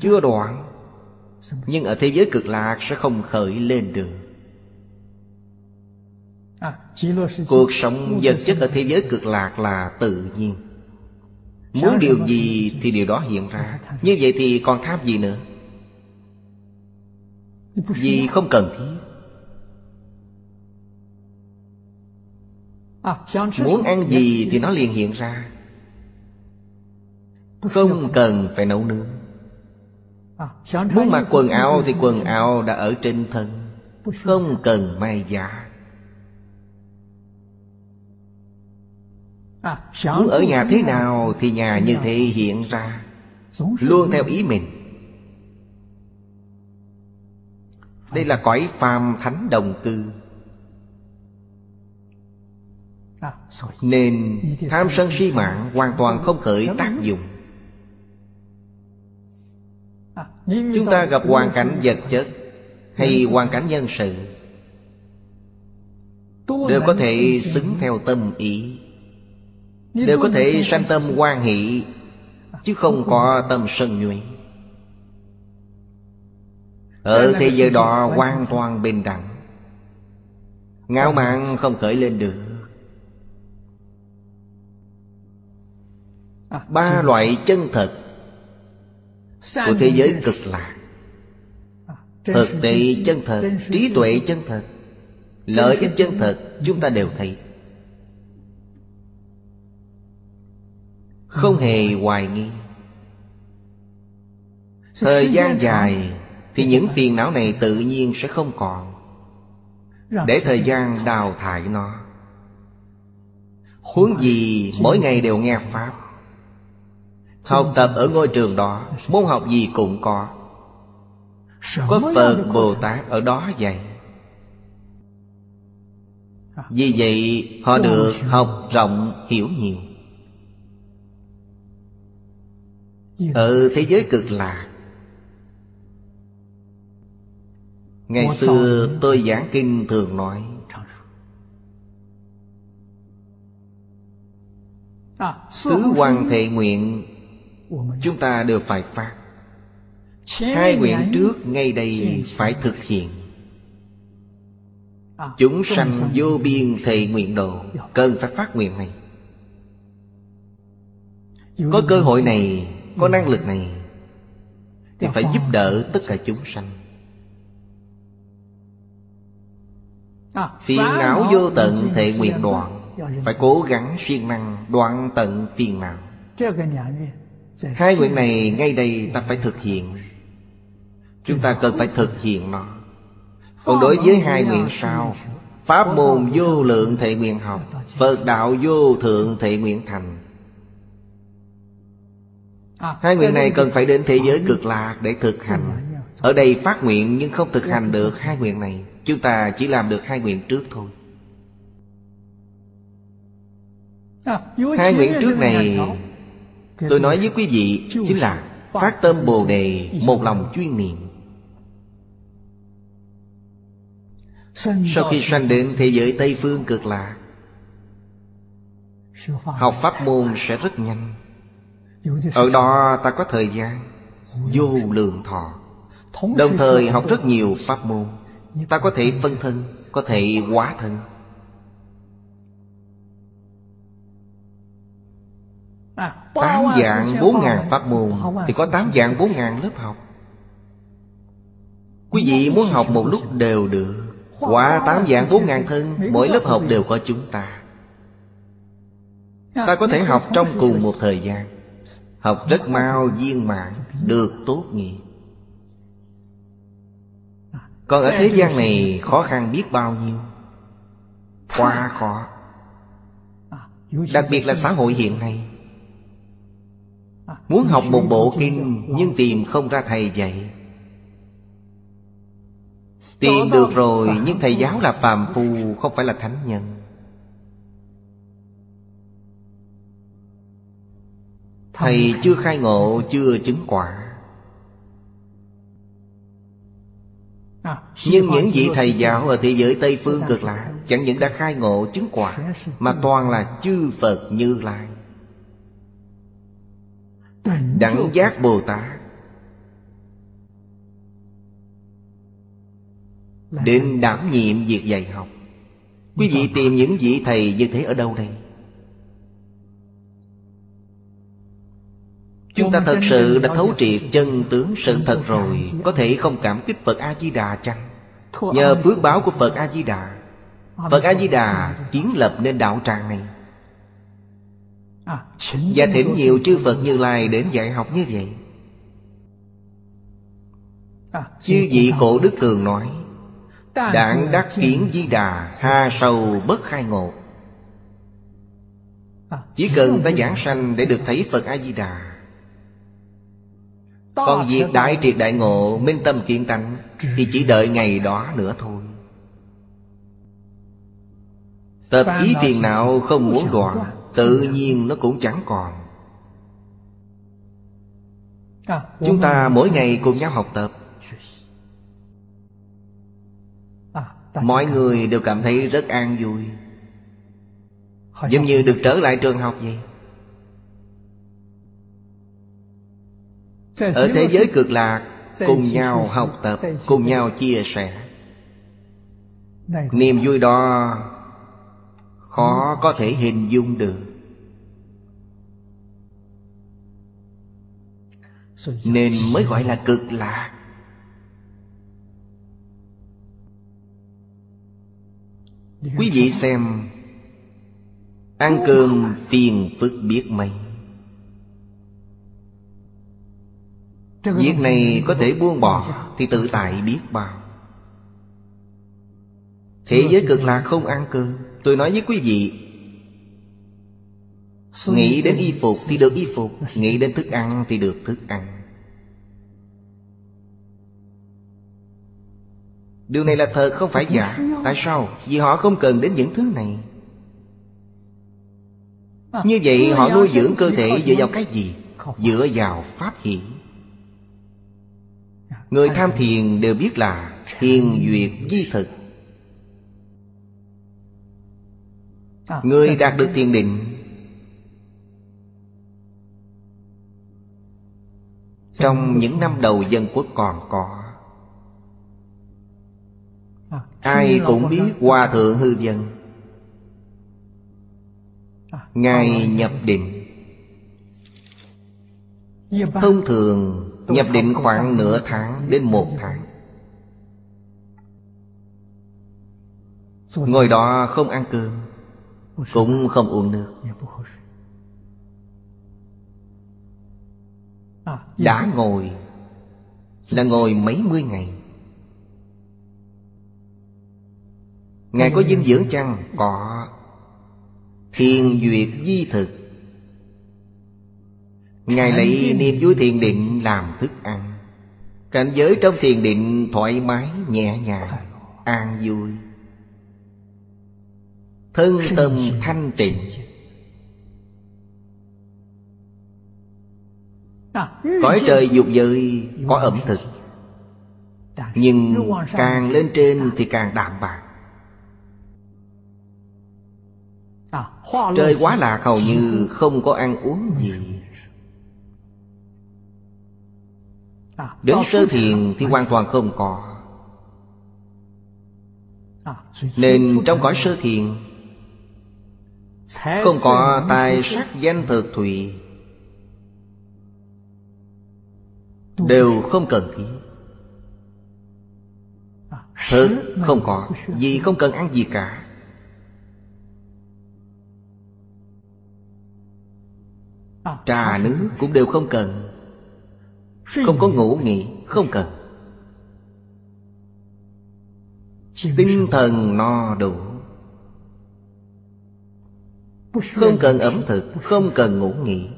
Chưa đoạn. Nhưng ở thế giới cực lạc sẽ không khởi lên được. Cuộc sống vật chất ở thế giới cực lạc là tự nhiên. Muốn điều gì thì điều đó hiện ra. Như vậy thì còn tham gì nữa Vì không cần thiết. Muốn ăn gì thì nó liền hiện ra. Không cần phải nấu nướng. Muốn mặc quần áo thì quần áo đã ở trên thân. Không cần may giá. Muốn ở nhà thế nào thì nhà như thế hiện ra. Luôn theo ý mình Đây là cõi phàm thánh đồng cư. Nên tham sân si mạng hoàn toàn không khởi tác dụng. Chúng ta gặp hoàn cảnh vật chất Hay hoàn cảnh nhân sự Đều có thể xứng theo tâm ý. Đều có thể sanh tâm quan hỷ Chứ không có tâm sân nhuệ Ở thế giới đó hoàn toàn bình đẳng Ngạo mạn không khởi lên được. Ba loại chân thật Của thế giới cực lạc. Thực tế chân thật Trí tuệ chân thật Lợi ích chân thật Chúng ta đều thấy. Không hề hoài nghi. Thời gian dài Thì những phiền não này tự nhiên sẽ không còn. Để thời gian đào thải nó. Huống gì mỗi ngày đều nghe Pháp. Học tập ở ngôi trường đó Môn học gì cũng có. Có Phật Bồ Tát ở đó dạy Vì vậy họ được học rộng hiểu nhiều. Ở thế giới cực lạc Ngày xưa tôi giảng kinh thường nói. Tứ quan thệ nguyện Chúng ta đều phải phát. Hai nguyện trước ngay đây phải thực hiện. Chúng sanh vô biên thệ nguyện độ Cần phải phát nguyện này. Có cơ hội này Có năng lực này Thì phải giúp đỡ tất cả chúng sanh Phiền não vô tận thệ nguyện đoạn. Phải cố gắng siêng năng đoạn tận phiền não. Hai nguyện này ngay đây ta phải thực hiện. Chúng ta cần phải thực hiện nó. Còn đối với hai nguyện sau Pháp môn vô lượng thệ nguyện học Phật đạo vô thượng thệ nguyện thành. Hai nguyện này cần phải đến thế giới cực lạc để thực hành Ở đây phát nguyện nhưng không thực hành được hai nguyện này. Chúng ta chỉ làm được hai nguyện trước thôi. Hai nguyện trước này Tôi nói với quý vị Chính là phát tâm Bồ Đề Một lòng chuyên niệm. Sau khi sanh đến thế giới Tây Phương cực lạc Học pháp môn sẽ rất nhanh. Ở đó ta có thời gian Vô lượng thọ Đồng thời học rất nhiều pháp môn. Ta có thể phân thân Có thể hóa thân. Tám dạng bốn ngàn pháp môn Thì có tám dạng bốn ngàn lớp học. Quý vị muốn học một lúc đều được. Qua tám dạng bốn ngàn thân Mỗi lớp học đều có chúng ta. Ta có thể học trong cùng một thời gian. Học rất mau viên mãn Được tốt nghiệp Còn ở thế gian này khó khăn biết bao nhiêu? Quá khó. Đặc biệt là xã hội hiện nay. Muốn học một bộ kinh Nhưng tìm không ra thầy dạy. Tìm được rồi Nhưng thầy giáo là phàm phu Không phải là thánh nhân. Thầy chưa khai ngộ Chưa chứng quả Nhưng những vị thầy giáo ở thế giới Tây Phương cực lạ Chẳng những đã khai ngộ chứng quả Mà toàn là chư Phật Như Lai. Đẳng giác Bồ Tát. Đến đảm nhiệm việc dạy học. Quý vị tìm những vị thầy như thế ở đâu đây? Chúng ta thật sự đã thấu triệt chân tướng sự thật rồi. Có thể không cảm kích Phật A-di-đà chăng? Nhờ phước báo của Phật A-di-đà Phật A-di-đà kiến lập nên đạo tràng này. Và thỉnh nhiều chư Phật Như Lai đến dạy học như vậy. Chư vị cổ đức thường nói Đảng đắc kiến di đà Ha sâu bất khai ngộ. Chỉ cần ta giảng sanh để được thấy Phật A-di-đà Còn việc đại triệt đại ngộ Minh tâm kiên tánh Thì chỉ đợi ngày đó nữa thôi. Tập ý phiền não không muốn đoạn Tự nhiên nó cũng chẳng còn. Chúng ta mỗi ngày cùng nhau học tập. Mọi người đều cảm thấy rất an vui. Giống như được trở lại trường học vậy Ở thế giới cực lạc Cùng nhau học tập Cùng nhau chia sẻ. Niềm vui đó Khó có thể hình dung được. Nên mới gọi là cực lạc. Quý vị xem Ăn cơm phiền phức biết mấy Việc này có thể buông bỏ Thì tự tại biết bao. Thế giới cực lạc không ăn cơm. Tôi nói với quý vị Nghĩ đến y phục thì được y phục Nghĩ đến thức ăn thì được thức ăn. Điều này là thật không phải giả. Tại sao? Vì họ không cần đến những thứ này. Như vậy họ nuôi dưỡng cơ thể dựa vào cái gì? Dựa vào pháp hỷ Người tham thiền đều biết là Thiền duyệt di thực. Người đạt được thiền định, Trong những năm đầu dân quốc còn có, Ai cũng biết Hòa Thượng Hư Dân. Ngài nhập định. Thông thường nhập định khoảng nửa tháng đến một tháng. Ngồi đó không ăn cơm Cũng không uống nước. Đã ngồi Là ngồi mấy mươi ngày. Ngài có dinh dưỡng chăng? Có. Thiền duyệt di thực Ngài lấy niềm vui thiền định làm thức ăn. Cảnh giới trong thiền định thoải mái nhẹ nhàng An vui. Thân tâm thanh tịnh. Cõi trời dục giới có ẩm thực. Nhưng càng lên trên thì càng đạm bạc. Trời quá lạc hầu như không có ăn uống gì Đến sơ thiền thì hoàn toàn không có. Nên trong cõi sơ thiền Không có tài sắc danh thực thụy Đều không cần thiết. Thực không có Vì không cần ăn gì cả. Trà nước cũng đều không cần Không có ngủ nghỉ Không cần. Tinh thần no đủ. Không cần ẩm thực Không cần ngủ nghỉ.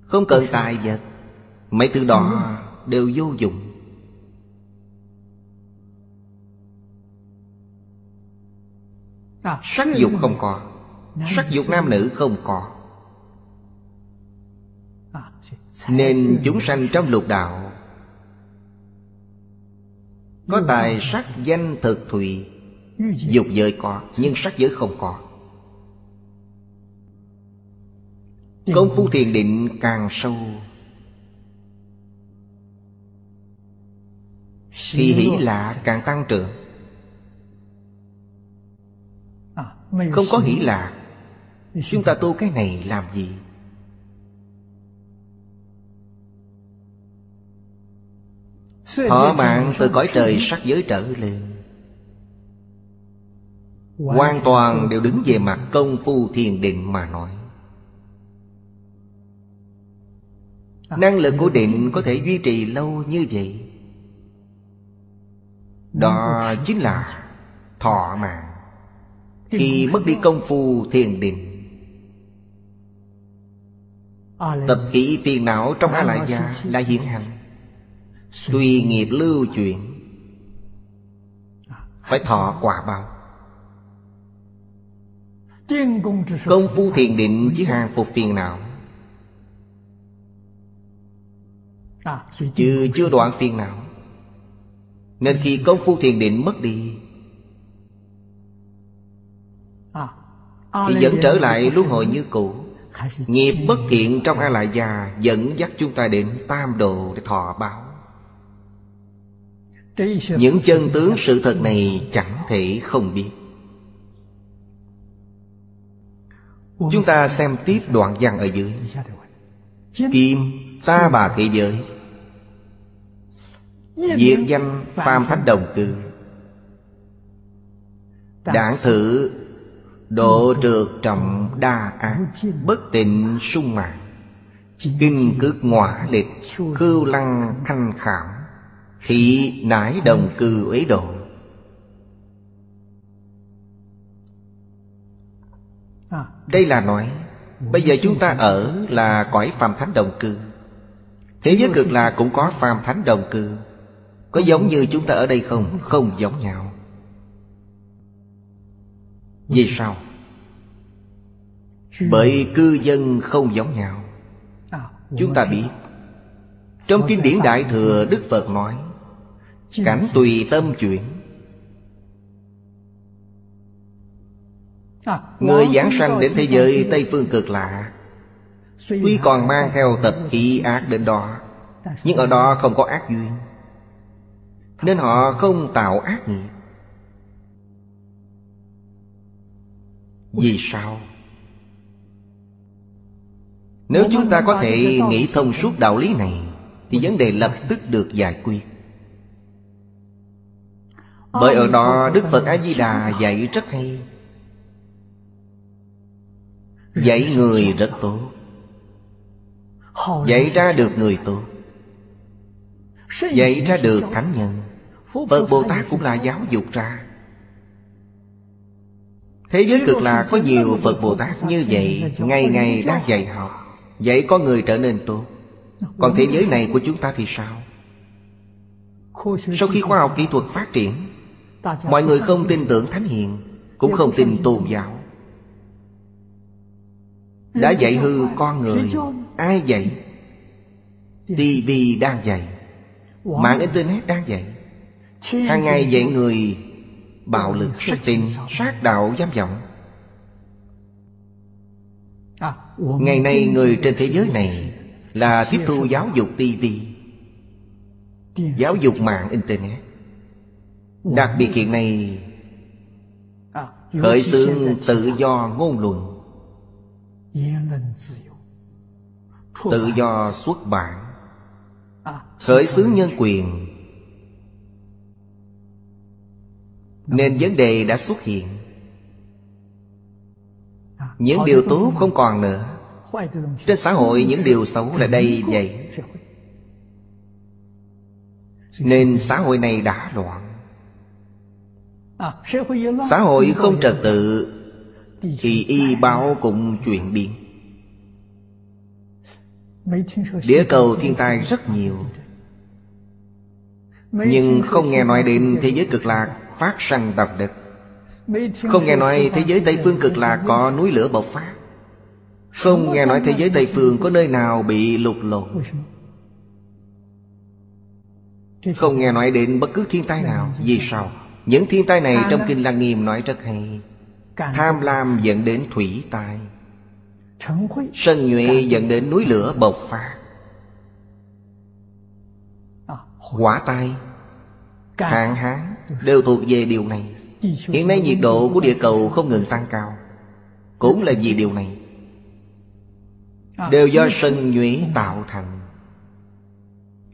Không cần tài vật Mấy thứ đó đều vô dụng. Sắc dục không có. Sắc dục nam nữ không có nên chúng sanh trong lục đạo Có tài sắc danh thực thụy Dục giới có Nhưng sắc giới không có. Công phu thiền định càng sâu Thì hỷ lạ càng tăng trưởng. Không có hỷ lạ Chúng ta tu cái này làm gì? Thọ mạng từ cõi trời sắc giới trở lên. Hoàn toàn đều đứng về mặt công phu thiền định mà nói. Năng lực của định có thể duy trì lâu như vậy? Đó chính là thọ mạng. Khi mất đi công phu thiền định Tập khí phiền não trong A Lại Gia là hiện hành Tùy nghiệp lưu chuyển Phải thọ quả báo. Công phu thiền định chứ hàng phục phiền não. Chứ chưa đoạn phiền não. Nên khi công phu thiền định mất đi, Thì vẫn trở lại luân hồi như cũ. Nghiệp bất thiện trong A Lại Gia Dẫn dắt chúng ta đến tam độ để thọ báo. Những chân tướng sự thật này chẳng thể không biết. Chúng ta xem tiếp đoạn văn ở dưới. Kim, ta bà thế giới. Diệt danh phàm thánh đồng cư. Đảng thử Độ trượt trọng đa ác, Bất tịnh sung mạng Kinh cước ngọa lịch, Khưu lăng thanh khảm Thị nải đồng cư uế độ. Đây là nói Bây giờ chúng ta ở là cõi phàm thánh đồng cư. Thế giới cực là cũng có phàm thánh đồng cư. Có giống như chúng ta ở đây không? Không giống nhau. Vì sao? Bởi cư dân không giống nhau. Chúng ta biết. Trong kinh điển Đại Thừa Đức Phật nói Cảnh tùy tâm chuyển Người giảng sanh đến thế giới Tây Phương cực lạ. Tuy còn mang theo tập khí ác đến đó Nhưng ở đó không có ác duyên Nên họ không tạo ác nghiệp. Vì sao? Nếu chúng ta có thể nghĩ thông suốt đạo lý này Thì vấn đề lập tức được giải quyết bởi ở đó Đức Phật A-di-đà dạy rất hay. Dạy người rất tốt. Dạy ra được người tốt. Dạy ra được thánh nhân. Phật Bồ Tát cũng là giáo dục ra. Thế giới cực là có nhiều Phật Bồ Tát như vậy, Ngày ngày đang dạy học Dạy có người trở nên tốt. Còn thế giới này của chúng ta thì sao? Sau khi khoa học kỹ thuật phát triển Mọi người không tin tưởng Thánh Hiền Cũng không tin tôn giáo. Đã dạy hư con người Ai dạy? TV đang dạy Mạng Internet đang dạy. Hàng ngày dạy người Bạo lực, sát tình, sát đạo, giam vọng. Ngày nay người trên thế giới này Là tiếp thu giáo dục TV Giáo dục mạng Internet. Đặc biệt hiện nay, Khởi xướng tự do ngôn luận, Tự do xuất bản, Khởi xướng nhân quyền. Nên vấn đề đã xuất hiện. Những điều tốt không còn nữa. Trên xã hội những điều xấu là đây, vậy. Nên xã hội này đã loạn. Xã hội không trật tự Thì y báo cũng chuyện biến. Địa cầu thiên tai rất nhiều. Nhưng không nghe nói đến thế giới cực lạc phát sanh độc đất Không nghe nói thế giới Tây Phương cực lạc có núi lửa bộc phát. Không nghe nói thế giới Tây Phương có nơi nào bị lục lộn Không nghe nói đến bất cứ thiên tai nào Vì sao? Những thiên tai này trong Kinh Lăng Nghiêm nói rất hay. Tham lam dẫn đến thủy tai. Sân nhuệ dẫn đến núi lửa bộc phát. Hỏa tai. Hạn hán. Đều thuộc về điều này. Hiện nay nhiệt độ của địa cầu không ngừng tăng cao. Cũng là vì điều này. Đều do sân nhuế tạo thành.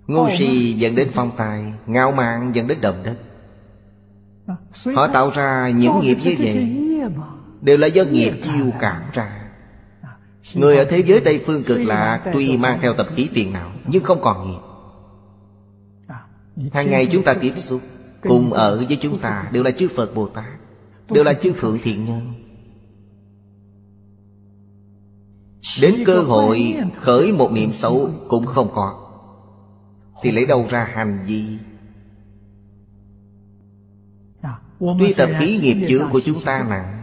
Ngu si dẫn đến phong tài Ngạo mạn dẫn đến động đất Họ tạo ra những nghiệp như vậy Đều là do nghiệp chiêu cảm ra. Người ở thế giới Tây Phương cực lạ Tuy mang theo tập khí phiền não Nhưng không còn nghiệp. Hàng ngày chúng ta tiếp xúc Cùng ở với chúng ta Đều là chư Phật Bồ Tát Đều là chư Phượng Thiện Nhân. Đến cơ hội khởi một niệm xấu Cũng không có. Thì lấy đâu ra hành vi Tuy tập khí nghiệp chướng của chúng ta nặng.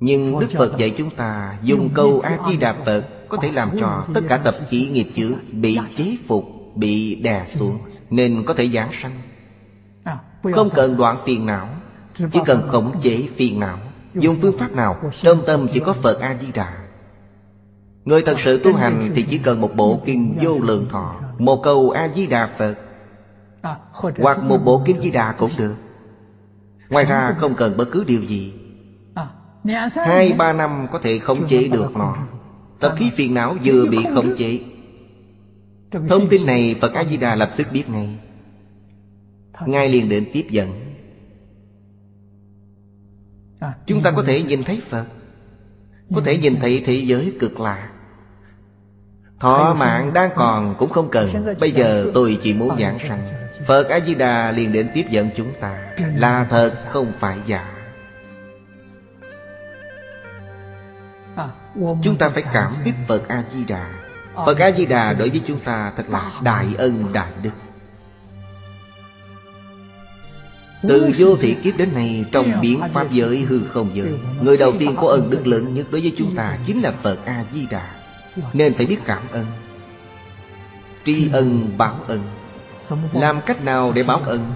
Nhưng Đức Phật dạy chúng ta Dùng câu A-di-đà Phật Có thể làm cho tất cả tập khí nghiệp chướng Bị chế phục, bị đè xuống Nên có thể giảng sanh. Không cần đoạn phiền não Chỉ cần khống chế phiền não. Dùng phương pháp nào? Trong tâm chỉ có Phật A-di-đà Người thật sự tu hành Thì chỉ cần một bộ kinh vô lượng thọ Một câu A-di-đà Phật Hoặc một bộ kinh di đà cũng được. Ngoài ra không cần bất cứ điều gì. Hai ba năm có thể khống chế được nó. Tập khí phiền não vừa bị khống chế. Thông tin này Phật A-di-đà lập tức biết ngay. Ngay liền đến tiếp dẫn. Chúng ta có thể nhìn thấy Phật. Có thể nhìn thấy thế giới cực lạ. Thọ mạng đang còn cũng không cần. Bây giờ tôi chỉ muốn giảng sanh Phật A-di-đà liền đến tiếp dẫn chúng ta. Là thật không phải giả. Chúng ta phải cảm kích Phật A-di-đà. Phật A-di-đà đối với chúng ta thật là đại ân đại đức. Từ vô thị kiếp đến nay Trong biến Pháp giới hư không giới Người đầu tiên có ân đức lớn nhất đối với chúng ta Chính là Phật A-di-đà. Nên phải biết cảm ơn. Tri ân báo ân làm cách nào để báo ân?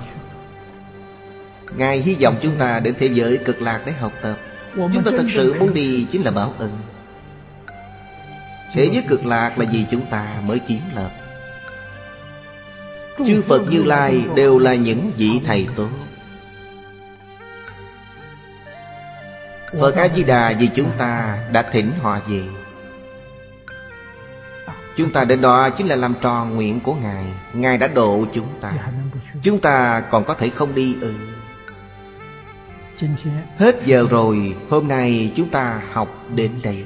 Ngài hy vọng chúng ta đến thế giới cực lạc để học tập. Chúng ta thật sự muốn đi chính là báo ân. Thế giới cực lạc là vì chúng ta mới kiến lập. Chư Phật Như Lai đều là những vị thầy tốt. Phật A-di-đà vì chúng ta đã thỉnh họ về. Chúng ta đến đó chính là làm tròn nguyện của Ngài. Ngài đã độ chúng ta. Chúng ta còn có thể không đi ư. Hết giờ rồi Hôm nay chúng ta học đến đây